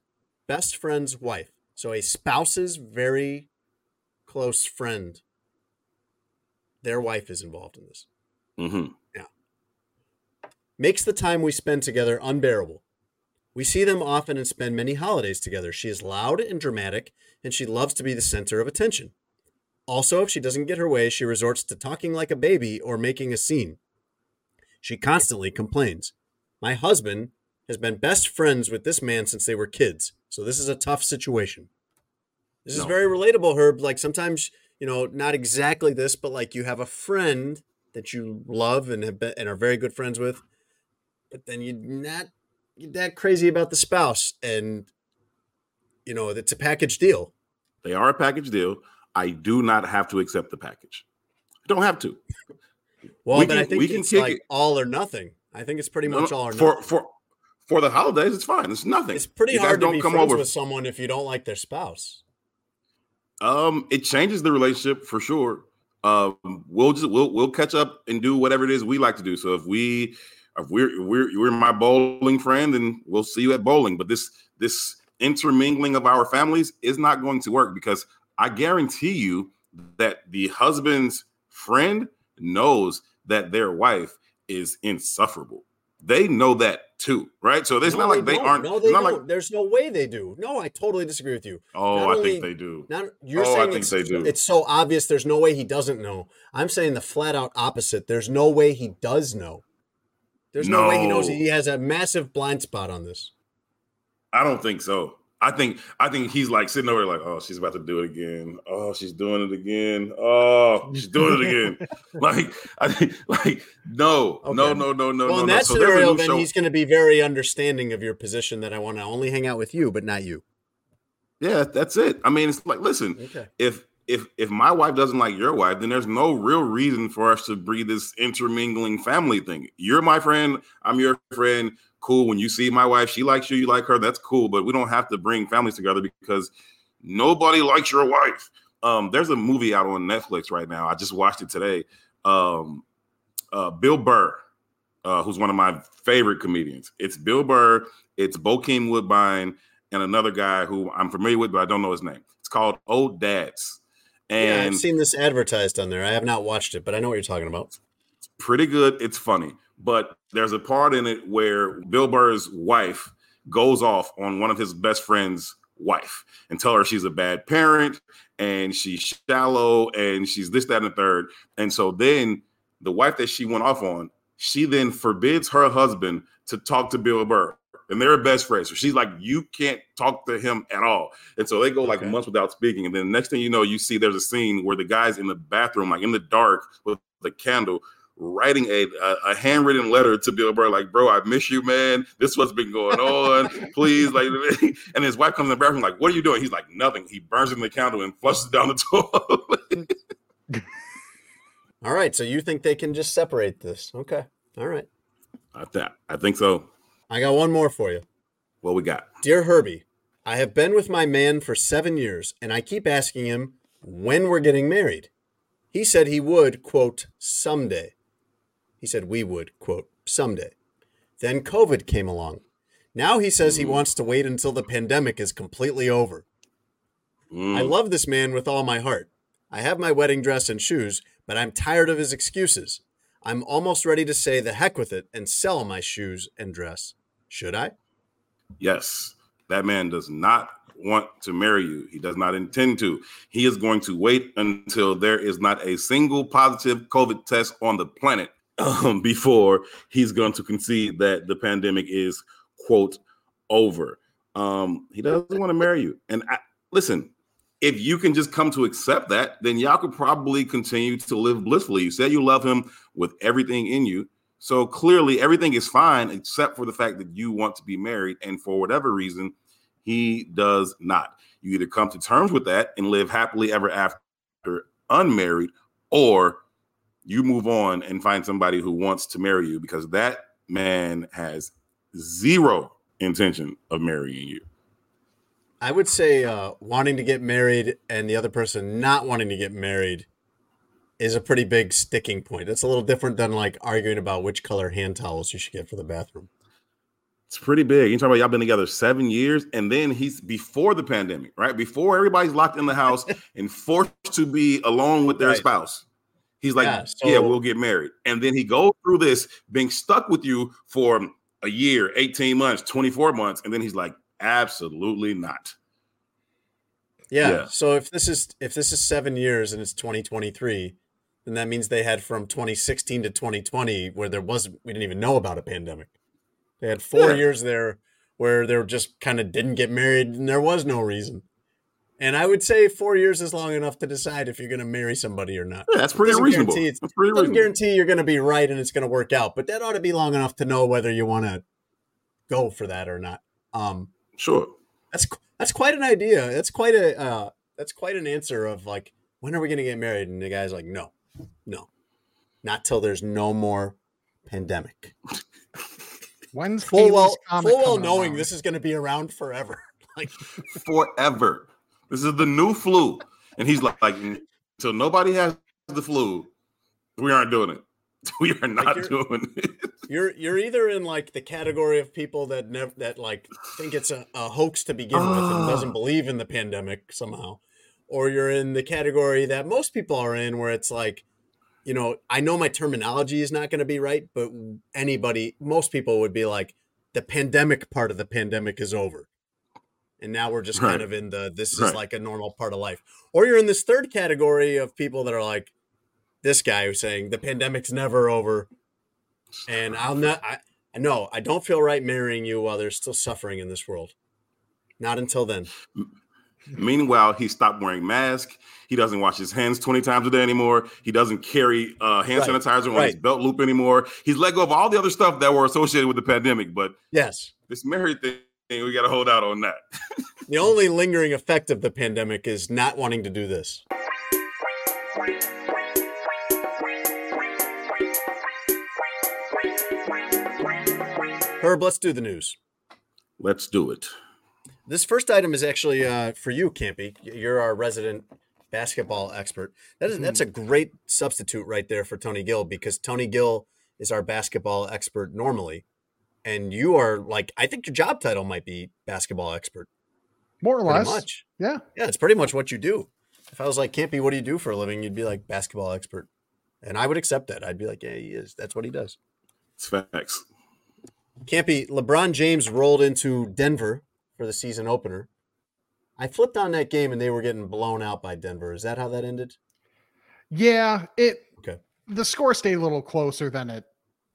best friend's wife. So a spouse's very close friend. Their wife is involved in this. hmm Makes the time we spend together unbearable. We see them often and spend many holidays together. She is loud and dramatic, and she loves to be the center of attention. Also, if she doesn't get her way, she resorts to talking like a baby or making a scene. She constantly complains. My husband has been best friends with this man since they were kids, so this is a tough situation. This is very relatable, Herb. Like sometimes, you know, not exactly this, but like you have a friend that you love and have been and are very good friends with, but then you're not you're that crazy about the spouse, and you know it's a package deal. They are a package deal. I do not have to accept the package. I don't have to. Well, We then I think we can it's kick like it. all or nothing. I think it's pretty No, much all or for nothing. for for the holidays, it's fine. It's nothing. It's pretty You hard to don't be come friends over. with someone if you don't like their spouse. Um, it changes the relationship for sure. Um, we'll just we'll we'll catch up and do whatever it is we like to do. So if we we're we're you're my bowling friend, and we'll see you at bowling. But this this intermingling of our families is not going to work because I guarantee you that the husband's friend knows that their wife is insufferable. They know that too, right? So it's No, not like they don't. aren't. No, they not don't. like There's no way they do. No, I totally disagree with you. oh, Not I only- think they do. Not you're Oh, I think they do. it's so obvious. There's no way he doesn't know. I'm saying the flat out opposite. There's no way he does know. There's no, way he knows. He has a massive blind spot on this. I don't think so. I think I think he's like sitting over there like, oh, she's about to do it again. Oh, she's doing it again. Oh, she's doing it again. like I think like no, no, Okay. no, no, no, well, no. in that So a scenario, new then show- he's going to be very understanding of your position that I want to only hang out with you, but not you. Yeah, that's it. I mean, it's like, listen, Okay. if if if my wife doesn't like your wife, then there's no real reason for us to breed this intermingling family thing. You're my friend, I'm your friend. Cool. When you see my wife, she likes you, you like her. That's cool. But we don't have to bring families together because nobody likes your wife. Um, there's a movie out on Netflix right now. I just watched it today. Um, uh, Bill Burr, uh, who's one of my favorite comedians. It's Bill Burr, it's Bokeem Woodbine, and another guy who I'm familiar with, but I don't know his name. It's called Old Dads. Yeah, I've seen this advertised on there. I have not watched it, but I know what you're talking about. pretty good. It's funny, but there's a part in it where Bill Burr's wife goes off on one of his best friend's wife and tell her she's a bad parent and she's shallow and she's this, that, and the third. And so then the wife that she went off on, she then forbids her husband to talk to Bill Burr. And they're best friends. So she's like, you can't talk to him at all. And so they go like Okay. months without speaking. And then next thing you know, you see there's a scene where the guy's in the bathroom, like in the dark with the candle, writing a, a, a handwritten letter to Bill Burr, like, bro, I miss you, man. This is what's been going on. Please, like, and his wife comes in the bathroom, like, what are you doing? He's like, nothing. He burns in the candle and flushes down the toilet. All right, so you think they can just separate this? Okay. All right. I, th- I think so. I got one more for you. What we got? Dear Herbie, I have been with my man for seven years, and I keep asking him when we're getting married. He said he would, quote, someday. He said we would, quote, someday. Then COVID came along. Now he says he wants to wait until the pandemic is completely over. Mm. I love this man with all my heart. I have my wedding dress and shoes, but I'm tired of his excuses. I'm almost ready to say the heck with it and sell my shoes and dress. Should I? Yes, that man does not want to marry you. He does not intend to. He is going to wait until there is not a single positive COVID test on the planet um, before he's going to concede that the pandemic is, quote, over. Um, he doesn't want to marry you. And I, listen, if you can just come to accept that, then y'all could probably continue to live blissfully. You said you love him with everything in you. So clearly everything is fine except for the fact that you want to be married. And for whatever reason, he does not. You either come to terms with that and live happily ever after unmarried, or you move on and find somebody who wants to marry you because that man has zero intention of marrying you. I would say uh, wanting to get married and the other person not wanting to get married is a pretty big sticking point. It's a little different than like arguing about which color hand towels you should get for the bathroom. It's pretty big. You talk about y'all been together seven years, and then he's before the pandemic, right? Before everybody's locked in the house and forced to be alone with their Right. spouse. He's like, Yeah, yeah, we'll get married. And then he goes through this being stuck with you for a year, 18 months, 24 months. And then he's like, absolutely not. Yeah. Yeah. So if this is if this is seven years and it's 2023, then that means they had from 2016 to 2020 where there wasn't we didn't even know about a pandemic. They had four Yeah. years there where they were just kind of didn't get married and there was no reason. And I would say four years is long enough to decide if you're going to marry somebody or not. Yeah, that's pretty Doesn't reasonable. guarantee That's pretty doesn't reasonable. guarantee you're going to be right and it's going to work out, but that ought to be long enough to know whether you want to go for that or not. Um, Sure. that's that's quite an idea. That's quite a uh, that's quite an answer of like, when are we going to get married? And the guy's like, no, no, not till there's no more pandemic. When's Full Haley's well, full well knowing around? this is going to be around forever. like, Forever. This is the new flu. And he's like, like until nobody has the flu, we aren't doing it. We are not you're- doing it. you're you're either in like the category of people that never that like think it's a, a hoax to begin with and Ah. doesn't believe in the pandemic somehow, or you're in the category that most people are in where it's like, you know, I know my terminology is not going to be right, but anybody, most people would be like, the pandemic part of the pandemic is over. And now we're just kind of in the this is Right. like a normal part of life. Or you're in this third category of people that are like this guy who's saying the pandemic's never over and I'll not. I, I know I don't feel right marrying you while there's still suffering in this world. Not until then. Meanwhile, he stopped wearing masks. He doesn't wash his hands 20 times a day anymore. He doesn't carry uh, hand Right, sanitizer on his belt loop anymore. He's let go of all the other stuff that were associated with the pandemic. But Yes, this married thing, we got to hold out on that. the only lingering effect of the pandemic is not wanting to do this. Herb, let's do the news. Let's do it. This first item is actually uh, for you, Campy. You're our resident basketball expert. That is, that's a great substitute right there for Tony Gill because Tony Gill is our basketball expert normally, and you are like I think your job title might be basketball expert. More or Pretty less. much, Yeah. yeah. It's pretty much what you do. If I was like Campy, what do you do for a living? You'd be like basketball expert, and I would accept that. I'd be like, yeah, he is. That's what he does. It's facts. Campy, LeBron James rolled into Denver for the season opener. I flipped on that game and they were getting blown out by Denver. Is that how that ended? Yeah. It Okay. the score stayed a little closer than it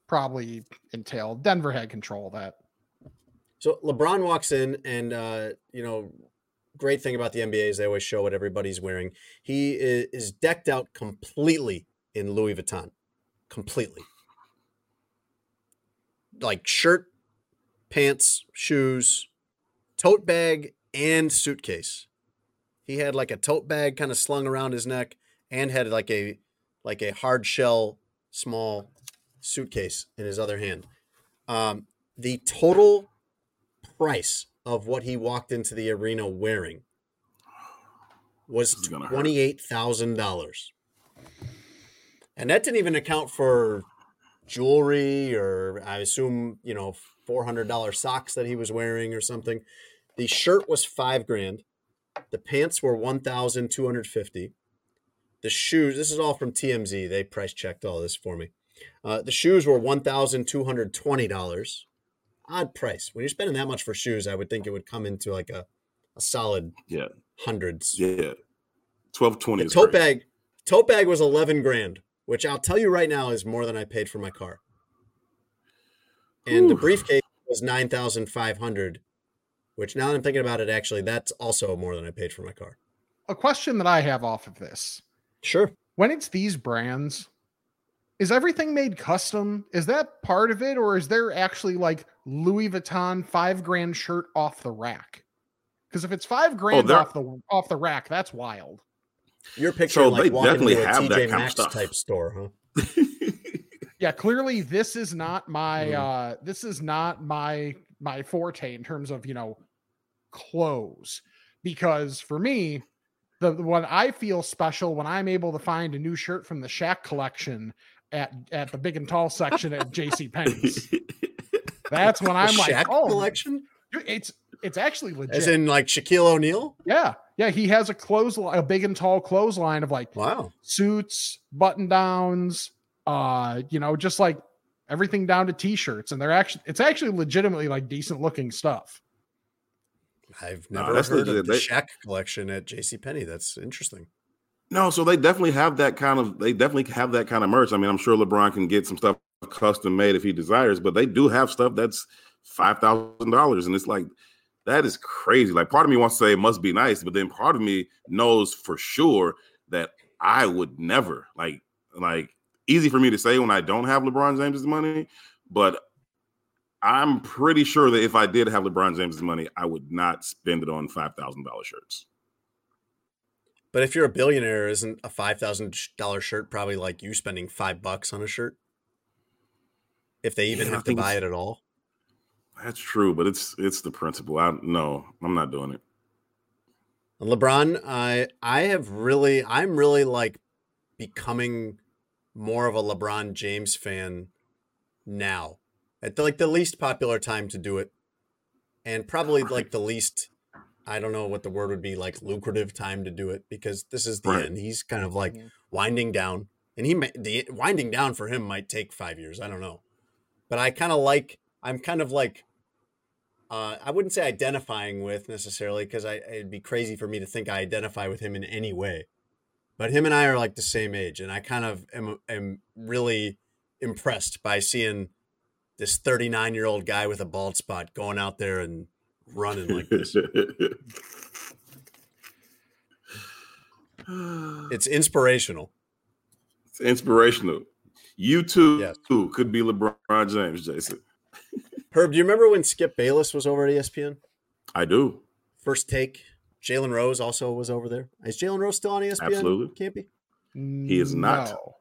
probably entailed. Denver had control of that. So LeBron walks in, and uh, you know, great thing about the NBA is they always show what everybody's wearing. He is, is decked out completely in Louis Vuitton, completely, like shirt, pants, shoes, tote bag, and suitcase. He had like a tote bag kind of slung around his neck, and had like a like a hard shell small suitcase in his other hand. Um, the total price of what he walked into the arena wearing was twenty eight thousand dollars, and that didn't even account for jewelry or I assume you know four hundred dollar socks that he was wearing or something. The shirt was five grand. The pants were one thousand two hundred fifty. The shoes. This is all from TMZ. They price checked all this for me. Uh, the shoes were one thousand two hundred twenty dollars. Odd price. When you're spending that much for shoes, I would think it would come into like a, a solid Yeah. hundreds. Yeah. 1220 The tote great. bag, tote bag was eleven grand, which I'll tell you right now is more than I paid for my car. And the briefcase was nine thousand five hundred, which now that I'm thinking about it, actually, that's also more than I paid for my car. A question that I have off of this. Sure. When it's these brands, is everything made custom? Is that part of it, or is there actually like Louis Vuitton five grand shirt off the rack? Because if it's five oh, grand there- off the off the rack, that's wild. You're picturing So like they walking definitely into a have TJ that kind of Maxx stuff. type store, huh? yeah, clearly this is not my Mhm. uh this is not my my forte in terms of, you know, clothes. Because for me, the what I feel special when I'm able to find a new shirt from the Shaq collection at at the big and tall section at JC Penney's. That's when I'm the like, Shaq oh, collection, it's it's actually legit. as in like Shaquille O'Neal. yeah, yeah, he has a clothes a big and tall clothesline of like Wow. suits, button downs, uh, you know, just like everything down to t-shirts. And they're actually it's actually legitimately like decent looking stuff. I've never that's heard legit. of the They- Shaq collection at J.C. Penney. That's interesting. No, so they definitely have that kind of they definitely have that kind of merch. I mean, I'm sure LeBron can get some stuff custom made if he desires, but they do have stuff that's five thousand dollars, and it's like that is crazy. Like part of me wants to say it must be nice, but then part of me knows for sure that I would never like like easy for me to say when I don't have LeBron James's money, but I'm pretty sure that if I did have LeBron James's money, I would not spend it on five thousand dollar shirts. But if you're a billionaire, isn't a five thousand dollar shirt probably like you spending five bucks on a shirt? If they even Yeah, have to buy it at all. That's true, but it's it's the principle. I no, I'm not doing it. LeBron, I I have really I'm really like becoming more of a LeBron James fan now. At the, like the least popular time to do it. And probably like the least I don't know what the word would be like lucrative time to do it because this is the Right. end. He's kind of like winding down. And he may, the winding down for him might take 5 years, I don't know. But I kind of like I'm kind of like uh, I wouldn't say identifying with necessarily because I it'd be crazy for me to think I identify with him in any way. But him and I are like the same age, and I kind of am am really impressed by seeing this 39 year old guy with a bald spot going out there and running like this. it's inspirational. It's inspirational. You too, Yes. too could be LeBron James, Jason. Herb, do you remember when Skip Bayless was over at ESPN? I do. First take. Jalen Rose also was over there. Is Jalen Rose still on ESPN? Absolutely. Can't be. He is not. No.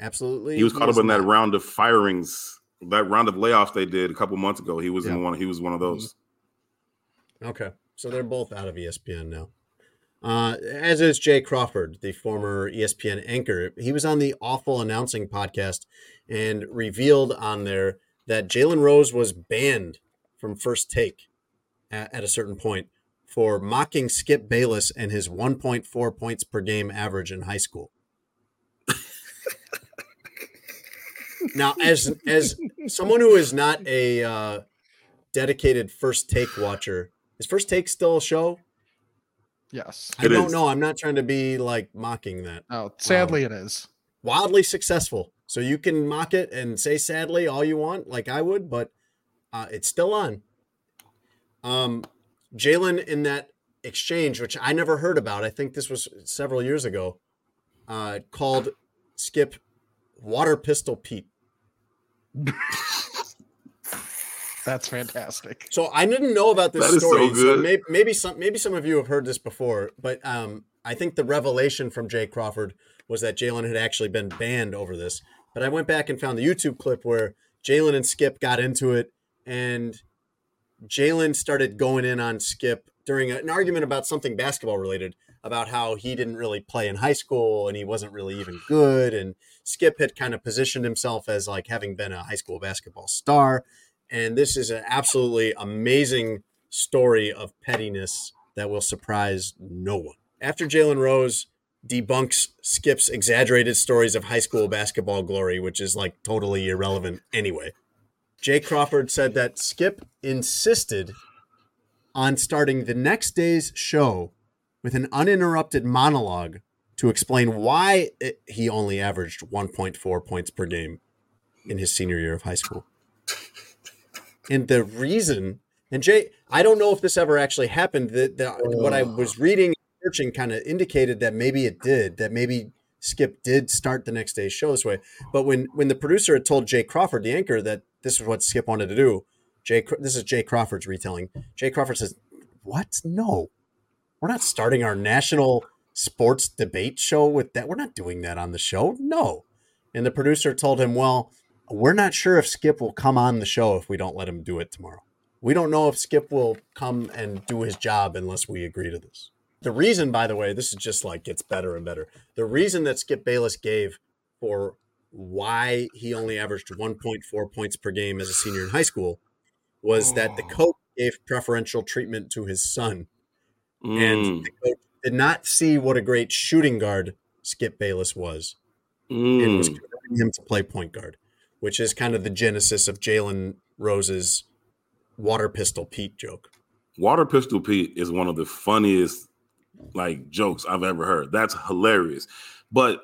Absolutely. He was caught is up in that not. round of firings, that round of layoffs they did a couple months ago. He was Yeah. in one. He was one of those. Okay. So they're both out of ESPN now. Uh, as is Jay Crawford, the former ESPN anchor. He was on the Awful Announcing podcast and revealed on there that Jalen Rose was banned from first take at, at a certain point for mocking Skip Bayless and his 1.4 points per game average in high school. now, as as someone who is not a uh, dedicated first take watcher, is first take still a show? Yes. I It don't is. know. I'm not trying to be like mocking that. Oh, sadly it is. Wildly successful. So you can mock it and say sadly all you want, like I would, but uh, it's still on. Um, Jalen in that exchange, which I never heard about, I think this was several years ago, uh, called Skip Water Pistol Pete. That's fantastic. So I didn't know about this That is so story. So, good. maybe, maybe some maybe some of you have heard this before, but um, I think the revelation from Jay Crawford was that Jalen had actually been banned over this. But I went back and found the YouTube clip where Jalen and Skip got into it, and Jalen started going in on Skip during an argument about something basketball related, about how he didn't really play in high school and he wasn't really even good, and Skip had kind of positioned himself as like having been a high school basketball star and this is an absolutely amazing story of pettiness that will surprise no one. After Jalen Rose debunks Skip's exaggerated stories of high school basketball glory, which is like totally irrelevant anyway, Jay Crawford said that Skip insisted on starting the next day's show with an uninterrupted monologue to explain why it, he only averaged 1.4 points per game in his senior year of high school. And the reason, and Jay, I don't know if this ever actually happened. That what I was reading, searching, kind of indicated that maybe it did. That maybe Skip did start the next day's show this way. But when when the producer had told Jay Crawford, the anchor, that this is what Skip wanted to do, Jay, this is Jay Crawford's retelling. Jay Crawford says, "What? No, we're not starting our national sports debate show with that. We're not doing that on the show. No." And the producer told him, Well, we're not sure if Skip will come on the show if we don't let him do it tomorrow. We don't know if Skip will come and do his job unless we agree to this. The reason, by the way, this is just like gets better and better. The reason that Skip Bayless gave for why he only averaged 1.4 points per game as a senior in high school was that the coach gave preferential treatment to his son. Mm. And the coach did not see what a great shooting guard Skip Bayless was and was Mm. converting him to play point guard, which is kind of the genesis of Jalen Rose's water pistol Pete joke. Water Pistol Pete is one of the funniest like jokes I've ever heard. That's hilarious. But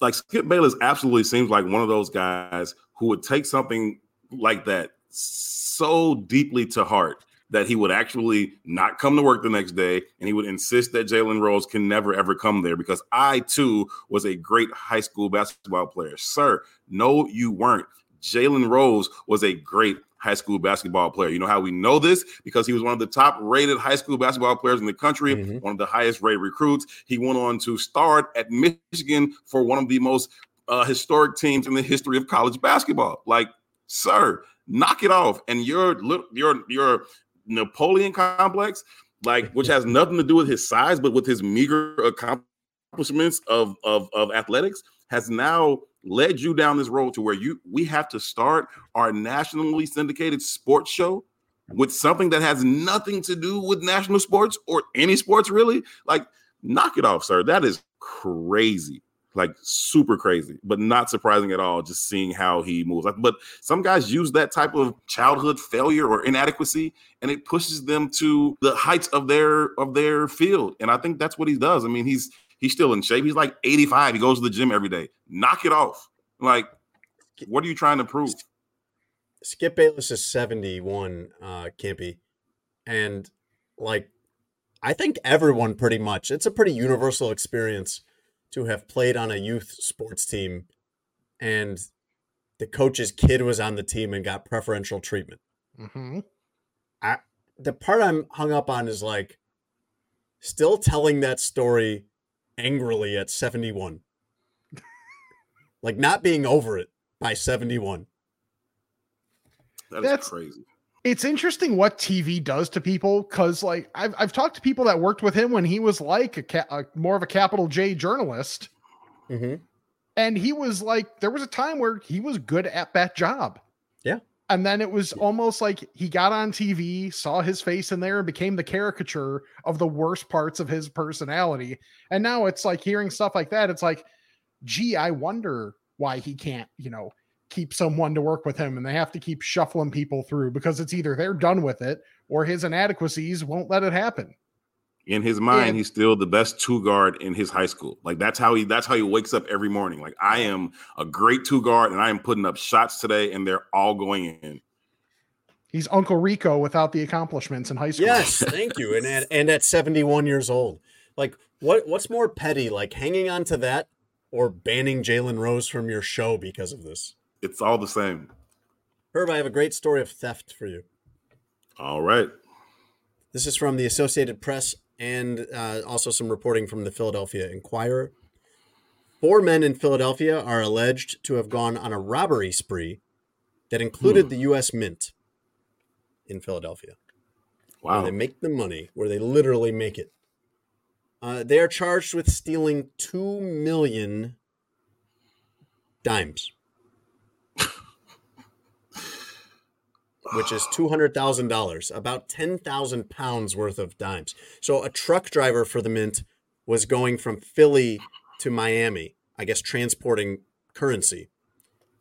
like Skip Bayless absolutely seems like one of those guys who would take something like that so deeply to heart that he would actually not come to work the next day and he would insist that Jalen Rose can never ever come there because I too was a great high school basketball player. Sir, no, you weren't. Jalen Rose was a great high school basketball player. You know how we know this? Because he was one of the top rated high school basketball players in the country, Mhm. one of the highest rated recruits. He went on to start at Michigan for one of the most uh, historic teams in the history of college basketball. Like, sir, knock it off. And your your your Napoleon complex, like which has nothing to do with his size, but with his meager accomplishments of of, of athletics, has now led you down this road to where you we have to start our nationally syndicated sports show with something that has nothing to do with national sports or any sports really. Like, knock it off, sir. That is crazy like super crazy, but not surprising at all. Just seeing how he moves. But some guys use that type of childhood failure or inadequacy, and it pushes them to the heights of their of their field. And I think that's what he does. I mean, he's he's still in shape. He's like 85. He goes to the gym every day. Knock it off. Like, what are you trying to prove? Skip Bayless is 71, uh, Campy. And like, I think everyone pretty much, it's a pretty universal experience to have played on a youth sports team and the coach's kid was on the team and got preferential treatment. Mm-hmm. I, the part I'm hung up on is like still telling that story angrily at 71. like not being over it by 71. That is That's- crazy. It's interesting what TV does to people because, like, I've I've talked to people that worked with him when he was like a, ca- a more of a capital J journalist, Mm-hmm. and he was like, there was a time where he was good at that job. And then it was almost like he got on TV, saw his face in there, and became the caricature of the worst parts of his personality. And now it's like hearing stuff like that. It's like, gee, I wonder why he can't, you know, keep someone to work with him and they have to keep shuffling people through because it's either they're done with it or his inadequacies won't let it happen. In his mind, And- he's still the best two guard in his high school. Like that's how he that's how he wakes up every morning. Like I am a great two guard and I am putting up shots today and they're all going in. He's Uncle Rico without the accomplishments in high school. Yes, thank you. And at, and at 71 years old, like what what's more petty, like hanging on to that or banning Jalen Rose from your show because of this? It's all the same. Herb, I have a great story of theft for you. All right. This is from the Associated Press and uh, also some reporting from the Philadelphia Inquirer. Four men in Philadelphia are alleged to have gone on a robbery spree that included the U.S. Mint in Philadelphia. Wow. they make the money, where they literally make it. Uh, they are charged with stealing two million dimes, which is two hundred thousand dollars, about ten thousand pounds worth of dimes. So a truck driver for the mint was going from Philly to Miami, I guess, transporting currency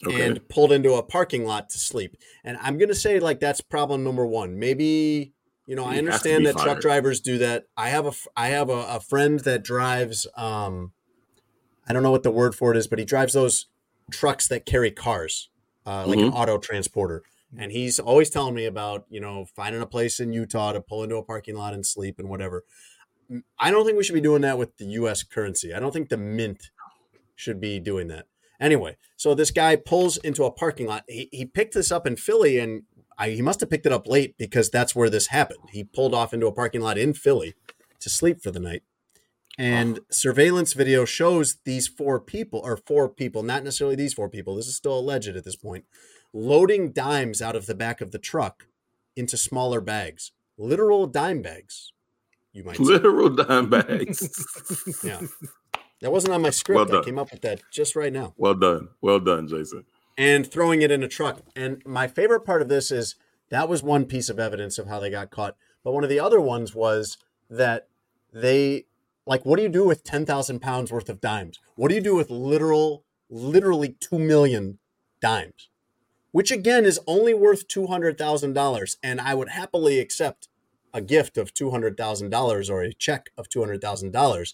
Okay. and pulled into a parking lot to sleep. And I'm going to say like that's problem number 1. Maybe you know, I has to understand that truck drivers do that. I have a, I have a, a friend that drives um I don't know what the word for it is, but he drives those trucks that carry cars, uh, like an Mm-hmm. auto transporter. And he's always telling me about, you know, finding a place in Utah to pull into a parking lot and sleep and whatever. Mm, I don't think we should be doing that with the US currency. I don't think the mint should be doing that. Anyway, so this guy pulls into a parking lot. He, he picked this up in Philly and I, he must have picked it up late because that's where this happened. He pulled off into a parking lot in Philly to sleep for the night. And surveillance video shows these four people, or four people, not necessarily these four people, this is still alleged at this point, loading dimes out of the back of the truck into smaller bags, literal dime bags, you might say. Literal dime bags. Yeah. That wasn't on my script. Well I came up with that just right now. well done. Well done, Jason. and throwing it in a truck. And my favorite part of this is that was one piece of evidence of how they got caught. But one of the other ones was that they, like, what do you do with 10,000 pounds worth of dimes? What do you do with literal, literally 2 million dimes? Which again is only worth $200,000. And I would happily accept a gift of $200,000 or a check of $200,000.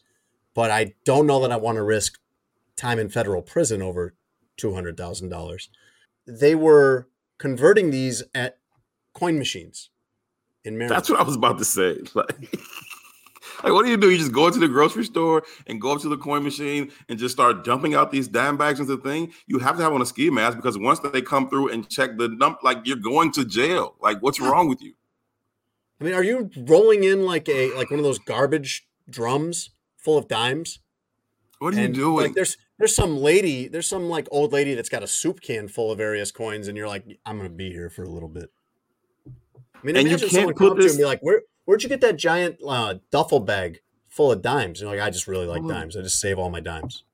But I don't know that I want to risk time in federal prison over $200,000. They were converting these at coin machines in Maryland. That's what I was about to say. Like, like, what do you do? You just go into the grocery store and go up to the coin machine and just start dumping out these dime bags into the thing. You have to have on a ski mask because once they come through and check the dump, like you're going to jail. Like, what's wrong with you? I mean, are you rolling in like a like one of those garbage drums full of dimes? What are you doing? Like there's there's some lady, there's some like old lady that's got a soup can full of various coins, and you're like, I'm gonna be here for a little bit. I mean, And you can't someone put come up to this- and be like, Where where'd you get that giant uh, duffel bag full of dimes? And you're like, I just really like dimes. I just save all my dimes.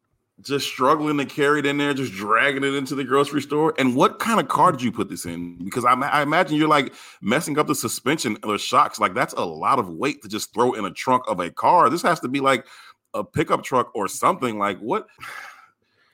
just struggling to carry it in there, just dragging it into the grocery store. And what kind of car did you put this in? Because I, I imagine you're like messing up the suspension or the shocks. Like that's a lot of weight to just throw in a trunk of a car. This has to be like a pickup truck or something. Like what?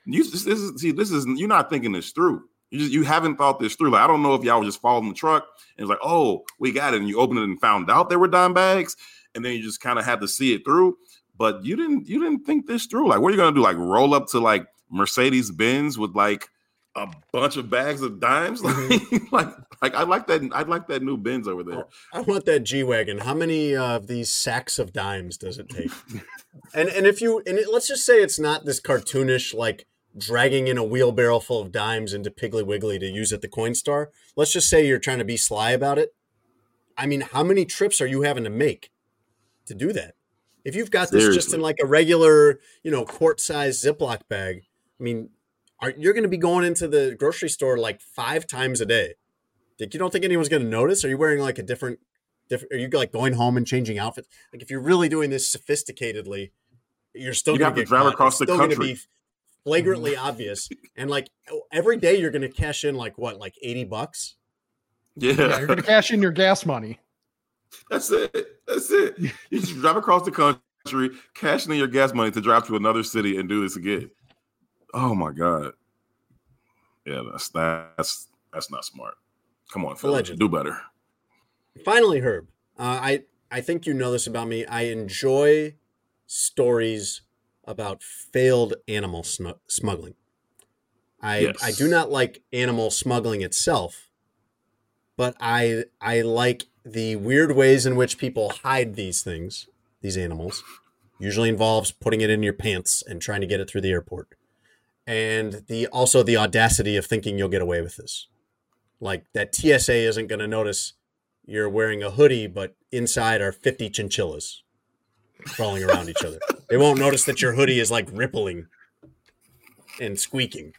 You this is see this is you're not thinking this through. You just you haven't thought this through. Like I don't know if y'all were just following the truck and it's like, oh, we got it, and you opened it and found out there were dime bags, and then you just kind of had to see it through but you didn't you didn't think this through. Like, what are you gonna do? Like, roll up to like Mercedes Benz with like a bunch of bags of dimes? Like, like, like I like that. I like that new Benz over there. I want that G wagon. How many uh, of these sacks of dimes does it take? and and if you and it, let's just say it's not this cartoonish like dragging in a wheelbarrow full of dimes into Piggly Wiggly to use at the Coinstar. Let's just say you're trying to be sly about it. I mean, how many trips are you having to make to do that? If you've got this just in like a regular, you know, quart size Ziploc bag, I mean, are you're going to be going into the grocery store like five times a day? Like, you don't think anyone's going to notice? Are you wearing like a different, different? Are you like going home and changing outfits? Like, if you're really doing this sophisticatedly, you're still You going have to drive across the country. be flagrantly obvious, and like every day you're going to cash in like what, like eighty bucks? Yeah, Yeah, you're gonna cash in your gas money. that's it. That's it. You just drive across the country, cashing in your gas money to drive to another city and do this again. Oh my god. Yeah, that's that's that's not smart. Come on, fellas, Allegedly. do better. Finally, Herb, uh, I I think you know this about me. I enjoy stories about failed animal snu- smuggling. I Yes. I do not like animal smuggling itself, but I I like the weird ways in which people hide these things, these animals. Usually involves putting it in your pants and trying to get it through the airport. And the also the audacity of thinking you'll get away with this. Like that TSA isn't going to notice you're wearing a hoodie, but inside are 50 chinchillas crawling around each other. They won't notice that your hoodie is like rippling and squeaking.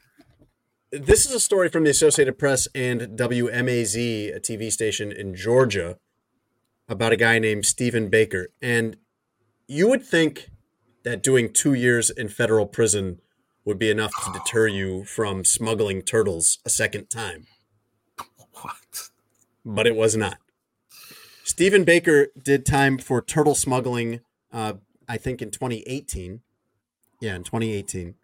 This is a story from the Associated Press and WMAZ, a TV station in Georgia, about a guy named Stephen Baker. And you would think that doing two years in federal prison would be enough to deter you from smuggling turtles a second time What? but it was not. Stephen Baker did time for turtle smuggling, uh, I think in 2018. Yeah, in 2018.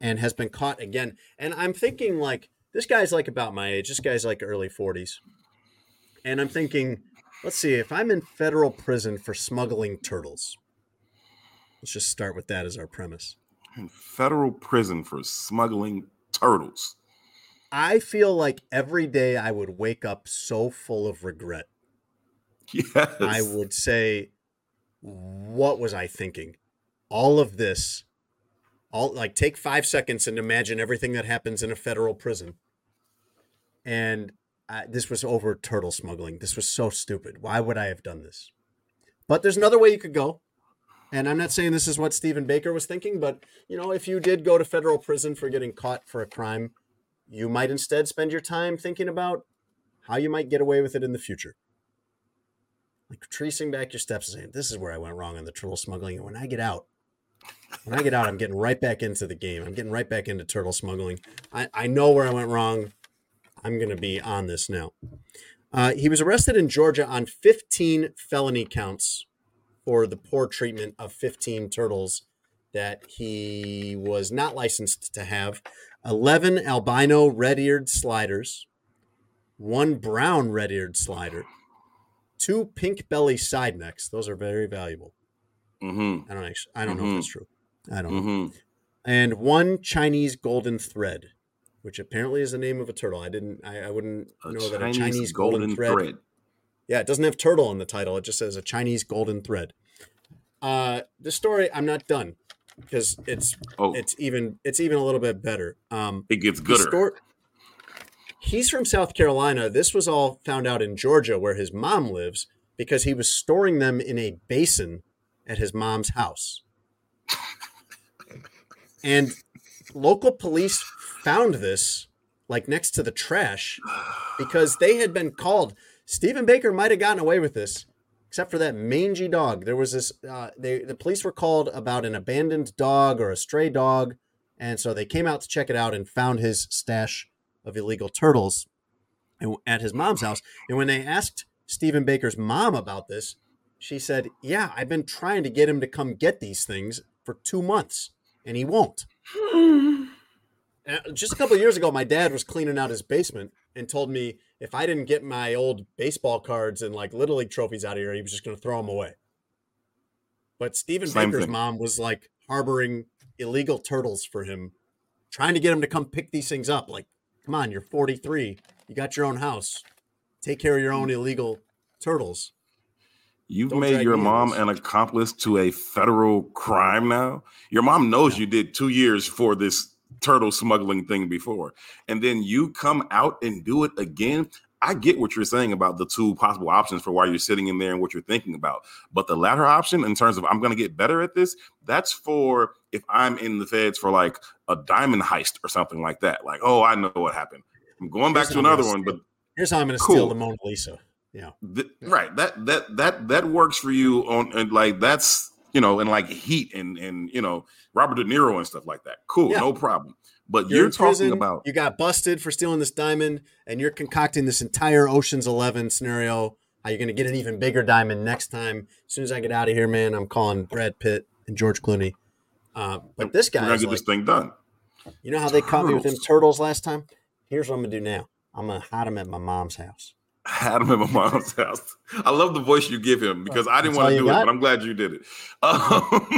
And has been caught again. And I'm thinking, like, this guy's like about my age. This guy's like early 40s. And I'm thinking, let's see, if I'm in federal prison for smuggling turtles, let's just start with that as our premise. In federal prison for smuggling turtles. I feel like every day I would wake up so full of regret. Yes. I would say, what was I thinking? All of this, all like take five seconds and imagine everything that happens in a federal prison. And uh, this was over turtle smuggling. This was so stupid. Why would I have done this? But there's another way you could go. And I'm not saying this is what Stephen Baker was thinking, but you know, if you did go to federal prison for getting caught for a crime, you might instead spend your time thinking about how you might get away with it in the future. Like tracing back your steps and saying, This is where I went wrong on the turtle smuggling. And when I get out, when I get out, I'm getting right back into the game. I'm getting right back into turtle smuggling. I, I know where I went wrong. I'm going to be on this now. Uh, he was arrested in Georgia on 15 felony counts for the poor treatment of 15 turtles that he was not licensed to have 11 albino red eared sliders, one brown red eared slider, two pink belly side necks. Those are very valuable. Mm-hmm. I don't actually, I don't know if Mhm. that's true. I don't know. Mm-hmm. And one Chinese golden thread, which apparently is the name of a turtle. I didn't, I, I wouldn't A know that a Chinese Chinese golden, golden thread. thread. Yeah, it doesn't have turtle in the title. It just says a Chinese golden thread. Uh, the story, I'm not done because it's Oh, it's even it's even a little bit better. Um, it gets the gooder. stor- he's from South Carolina. This was all found out in Georgia, where his mom lives, because he was storing them in a basin at his mom's house. And local police found this like next to the trash because they had been called. Stephen Baker might have gotten away with this, except for that mangy dog. There was this. Uh, they the police were called about an abandoned dog or a stray dog, and so they came out to check it out and found his stash of illegal turtles at his mom's house. And when they asked Stephen Baker's mom about this, she said, "Yeah, I've been trying to get him to come get these things for two months, and he won't." Just a couple of years ago, my dad was cleaning out his basement and told me if I didn't get my old baseball cards and like little league trophies out of here, he was just going to throw them away. But Stephen Same Baker's thing. mom was like harboring illegal turtles for him, trying to get him to come pick these things up. Like, come on, you're 43, you got your own house, take care of your own illegal turtles. You've Don't made your mom an accomplice to a federal crime now. Your mom knows you did two years for this turtle smuggling thing before, and then you come out and do it again. I get what you're saying about the two possible options for why you're sitting in there and what you're thinking about. But the latter option, in terms of I'm going to get better at this, that's for if I'm in the feds for like a diamond heist or something like that. Like, oh, I know what happened. I'm going back to I'm another one, but Here's how I'm going to Cool. steal the Mona Lisa. Yeah. Th- right that that that that works for you on and like that's you know and like heat and and you know robert de niro and stuff like that cool Yeah. no problem but You're, you're, talking prison, about you got busted for stealing this diamond, and you're concocting this entire Ocean's Eleven scenario. How you're going to get an even bigger diamond next time? As soon as I get out of here, man, I'm calling Brad Pitt and George Clooney. Uh, but this we're guy, gonna get this thing done you know how they caught me with them Turtles. turtles last time? Here's what I'm gonna do now. I'm gonna hide them at my mom's house. Hide them at my mom's house i love the voice you give him because i didn't want to do it but i'm glad you did it um,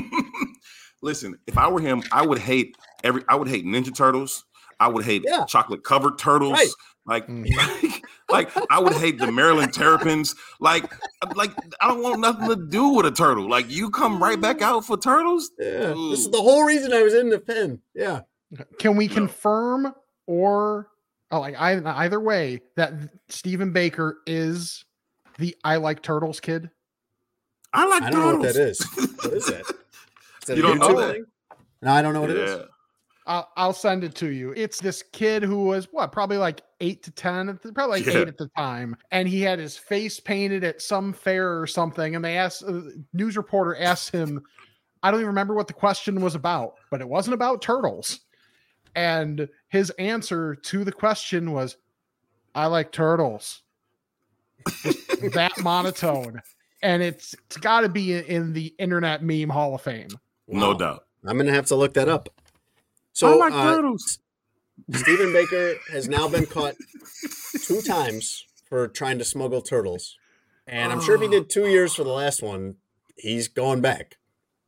listen if i were him i would hate every i would hate ninja turtles i would hate Yeah. chocolate covered turtles Right. Like Mm. like I would hate the Maryland Terrapins. Like, like I don't want nothing to do with a turtle. Like you come right back out for turtles. Yeah, this is the whole reason I was in the pen. Yeah, Can we No. confirm or oh, like I, either way that Stephen Baker is the I like turtles kid? I like I don't know what turtles. that is. What is that? Is that You don't know that? thing? No, I don't know what it yeah. is. I'll, I'll send it to you. It's this kid who was what, probably like eight to 10, probably like Yeah. eight at the time. And he had his face painted at some fair or something. And they asked, uh, news reporter asked him, I don't even remember what the question was about, but it wasn't about turtles. And his answer to the question was, I like turtles. That monotone. And it's, it's got to be in, in the internet meme hall of fame. No doubt. I'm gonna have to look that up. So I like uh, turtles. Stephen Baker has now been caught two times for trying to smuggle turtles. And I'm sure if he did two years for the last one, he's going back.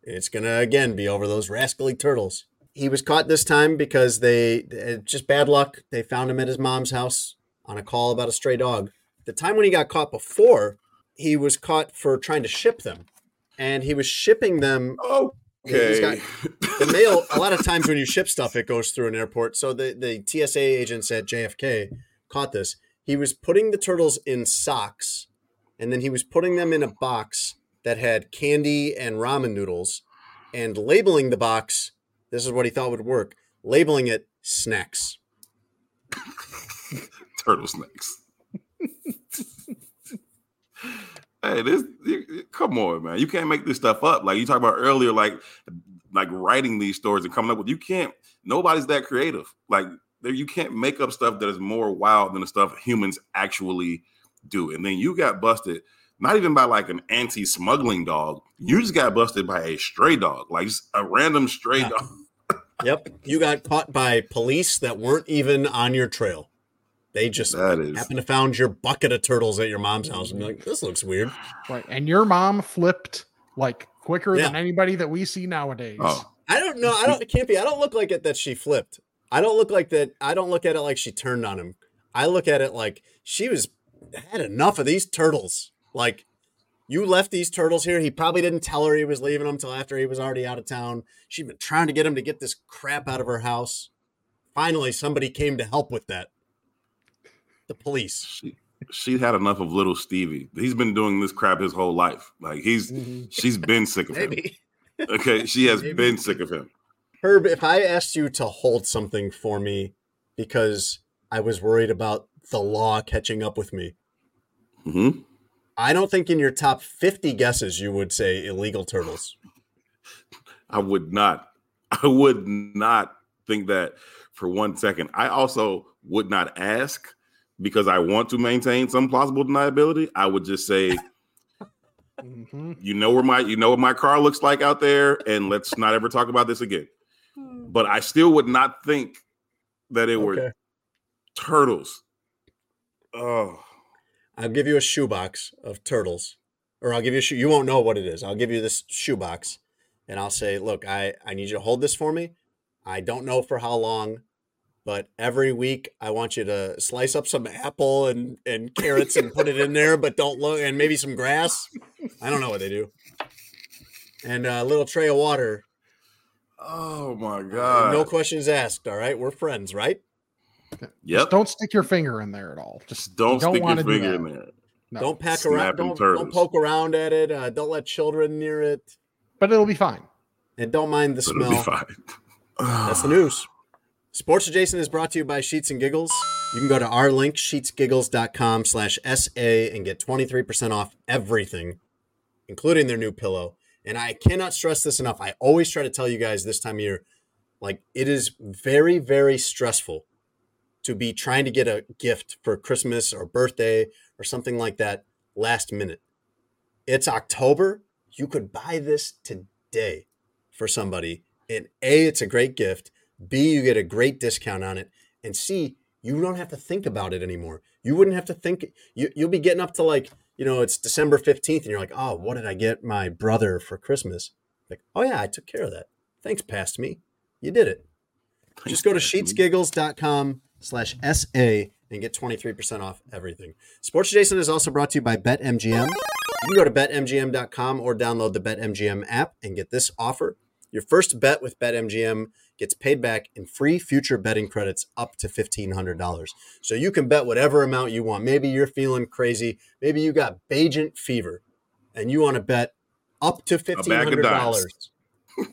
It's going to again be over those rascally turtles. He was caught this time because they, uh, just bad luck. They found him at his mom's house on a call about a stray dog. The time when he got caught before, he was caught for trying to ship them. And he was shipping them He's Okay. got- the mail a lot of times when you ship stuff it goes through an airport so the, the tsa agents at jfk caught this he was putting the turtles in socks and then he was putting them in a box that had candy and ramen noodles and labeling the box. This is what he thought would work labeling it snacks. Turtle snakes. hey, this you- come on, man. You can't make this stuff up. Like you talked about earlier, like like writing these stories and coming up with. You can't. Nobody's that creative. Like there, you can't make up stuff that is more wild than the stuff humans actually do. And then you got busted. Not even by like an anti-smuggling dog. You just got busted by a stray dog, like just a random stray Yeah. dog. Yep. You got caught by police that weren't even on your trail. They just That is happened to found your bucket of turtles at your mom's house and be like, this looks weird. Right. And your mom flipped like quicker than anybody that we see nowadays. oh. I don't know. I don't. It can't be. I don't look like it that she flipped. I don't look like that. I don't look at it like she turned on him. I look at it like she was had enough of these turtles. Like you left these turtles here. He probably didn't tell her he was leaving them till after he was already out of town. She'd been trying to get him to get this crap out of her house. Finally, somebody came to help with that. The police. she she had enough of little Stevie. He's been doing this crap his whole life. Like he's she's been sick of him. Okay, she has Maybe. been sick of him. Herb, if I asked you to hold something for me because I was worried about the law catching up with me, hmm I don't think in your top 50 guesses you would say illegal turtles. I would not. I would not think that for one second. I also would not ask because I want to maintain some plausible deniability. I would just say, Mhm. you know where my you know what my car looks like out there, and let's not ever talk about this again. But I still would not think that it Okay. were turtles. Oh, I'll give you a shoebox of turtles, or I'll give you a shoe. You won't know what it is. I'll give you this shoebox, and I'll say, "Look, I I need you to hold this for me. I don't know for how long, but every week I want you to slice up some apple and and carrots and put it in there, but don't look and maybe some grass. I don't know what they do, and a little tray of water. oh my god! no questions asked. All right, we're friends, right? Yep. Don't stick your finger in there at all. Just Don't, don't stick your finger in there. No. Don't pack around. Don't, don't poke around at it. Uh, don't let children near it, But it'll be fine. and don't mind the But it'll be smell. fine. That's the news. Sports Adjacent is brought to you by Sheets and Giggles. You can go to our link, sheetsgiggles.com slash SA, and get 23% off everything, including their new pillow. And I cannot stress this enough. I always try to tell you guys this time of year, like it is very, very stressful to be trying to get a gift for Christmas or birthday or something like that last minute. It's October. You could buy this today for somebody. And A, it's a great gift. B, you get a great discount on it. And C, you don't have to think about it anymore. You wouldn't have to think. You, you'll be getting up to like, you know, it's December 15th and you're like, oh, what did I get my brother for Christmas? Like, oh, yeah, I took care of that. Thanks, past me. You did it. Just go to sheetsgiggles.com slash SA and get 23% off everything. Sports Adjacent is also brought to you by BetMGM. You can go to betmgm.com or download the BetMGM app and get this offer. Your first bet with BetMGM gets paid back in free future betting credits up to $1,500. So you can bet whatever amount you want. Maybe you're feeling crazy. Maybe you got Bajent fever and you want to bet up to $1,500.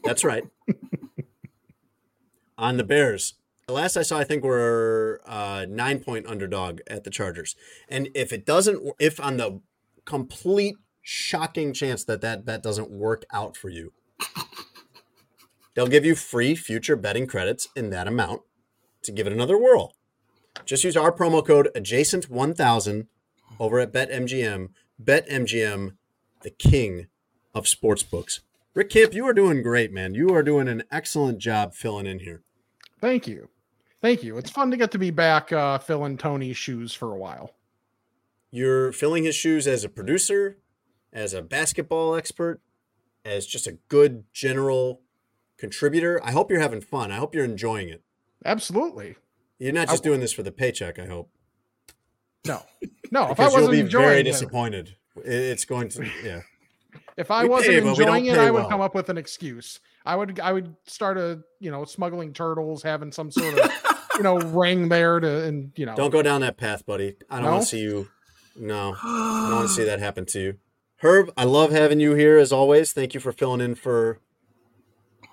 That's right. On the Bears. The last I saw, I think we're uh, nine point underdog at the Chargers. And if it doesn't, if on the complete shocking chance that that bet doesn't work out for you, they'll give you free future betting credits in that amount to give it another whirl. Just use our promo code adjacent1000 over at BetMGM. BetMGM, the king of sportsbooks. Rick Camp, you are doing great, man. You are doing an excellent job filling in here. Thank you. Thank you. It's fun to get to be back uh, filling Tony's shoes for a while. You're filling his shoes as a producer, as a basketball expert, as just a good general contributor. I hope you're having fun. I hope you're enjoying it. Absolutely. You're not just I- doing this for the paycheck, I hope. No. No, if I Because you'll wasn't be enjoying very it, disappointed. It's going to, yeah. if I We wasn't pay, but we don't enjoying it, I would well. come up with an excuse. I would I would start a you know smuggling turtles, having some sort of you know ring there to and you know Don't go down that path, buddy. I don't No? want to see you. No, I don't want to see that happen to you. Herb, I love having you here as always. Thank you for filling in for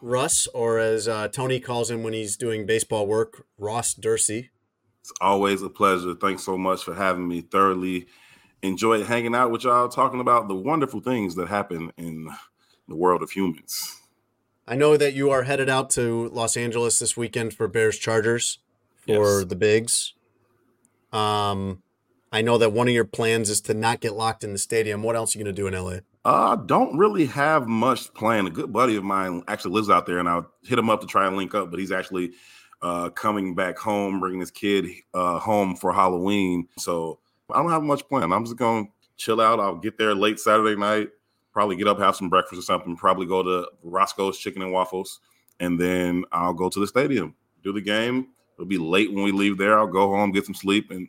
Russ, or as uh, Tony calls him when he's doing baseball work, Ross Dursey. It's always a pleasure. Thanks so much for having me. Thoroughly enjoyed hanging out with y'all, talking about the wonderful things that happen in the world of humans. I know that you are headed out to Los Angeles this weekend for Bears Chargers for Yes. the Bigs. Um, I know that one of your plans is to not get locked in the stadium. What else are you going to do in LA? Uh, don't really have much planned. A good buddy of mine actually lives out there, and I'll hit him up to try and link up. But he's actually uh, coming back home, bringing his kid uh, home for Halloween. So I don't have much planned. I'm just to chill out. I'll get there late Saturday night, probably get up, have some breakfast or something, probably go to Roscoe's Chicken and Waffles, and then I'll go to the stadium, do the game. It'll be late when we leave there. I'll go home, get some sleep, and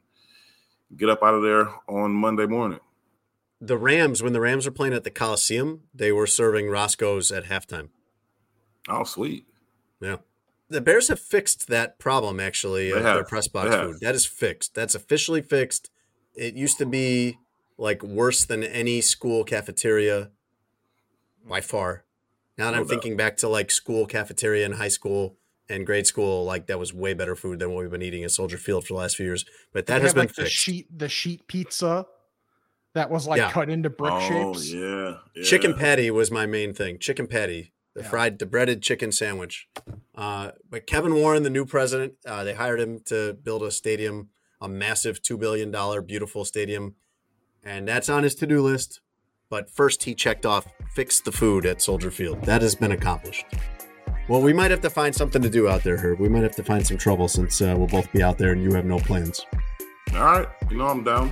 get up out of there on Monday morning. The Rams, when the Rams were playing at the Coliseum, they were serving Roscoe's at halftime. Oh, sweet. Yeah. The Bears have fixed that problem actually They of their have. press They box have. food. That is fixed. That's officially fixed. It used to be like worse than any school cafeteria by far. Now that No I'm doubt. thinking back to like school cafeteria in high school and grade school, like that was way better food than what we've been eating at Soldier Field for the last few years. But that They has have, been like the fixed. sheet the sheet pizza that was like Yeah. cut into brick oh, shapes. yeah, Chicken patty was my main thing. Chicken patty, the Yeah. fried, the breaded chicken sandwich. Uh, but Kevin Warren, the new president, uh, they hired him to build a stadium, a massive two billion dollar beautiful stadium, and that's on his to do list. But first, he checked off fix the food at Soldier Field. That has been accomplished. Well, we might have to find something to do out there, Herb. We might have to find some trouble since uh, we'll both be out there and you have no plans. All right, you know I'm down.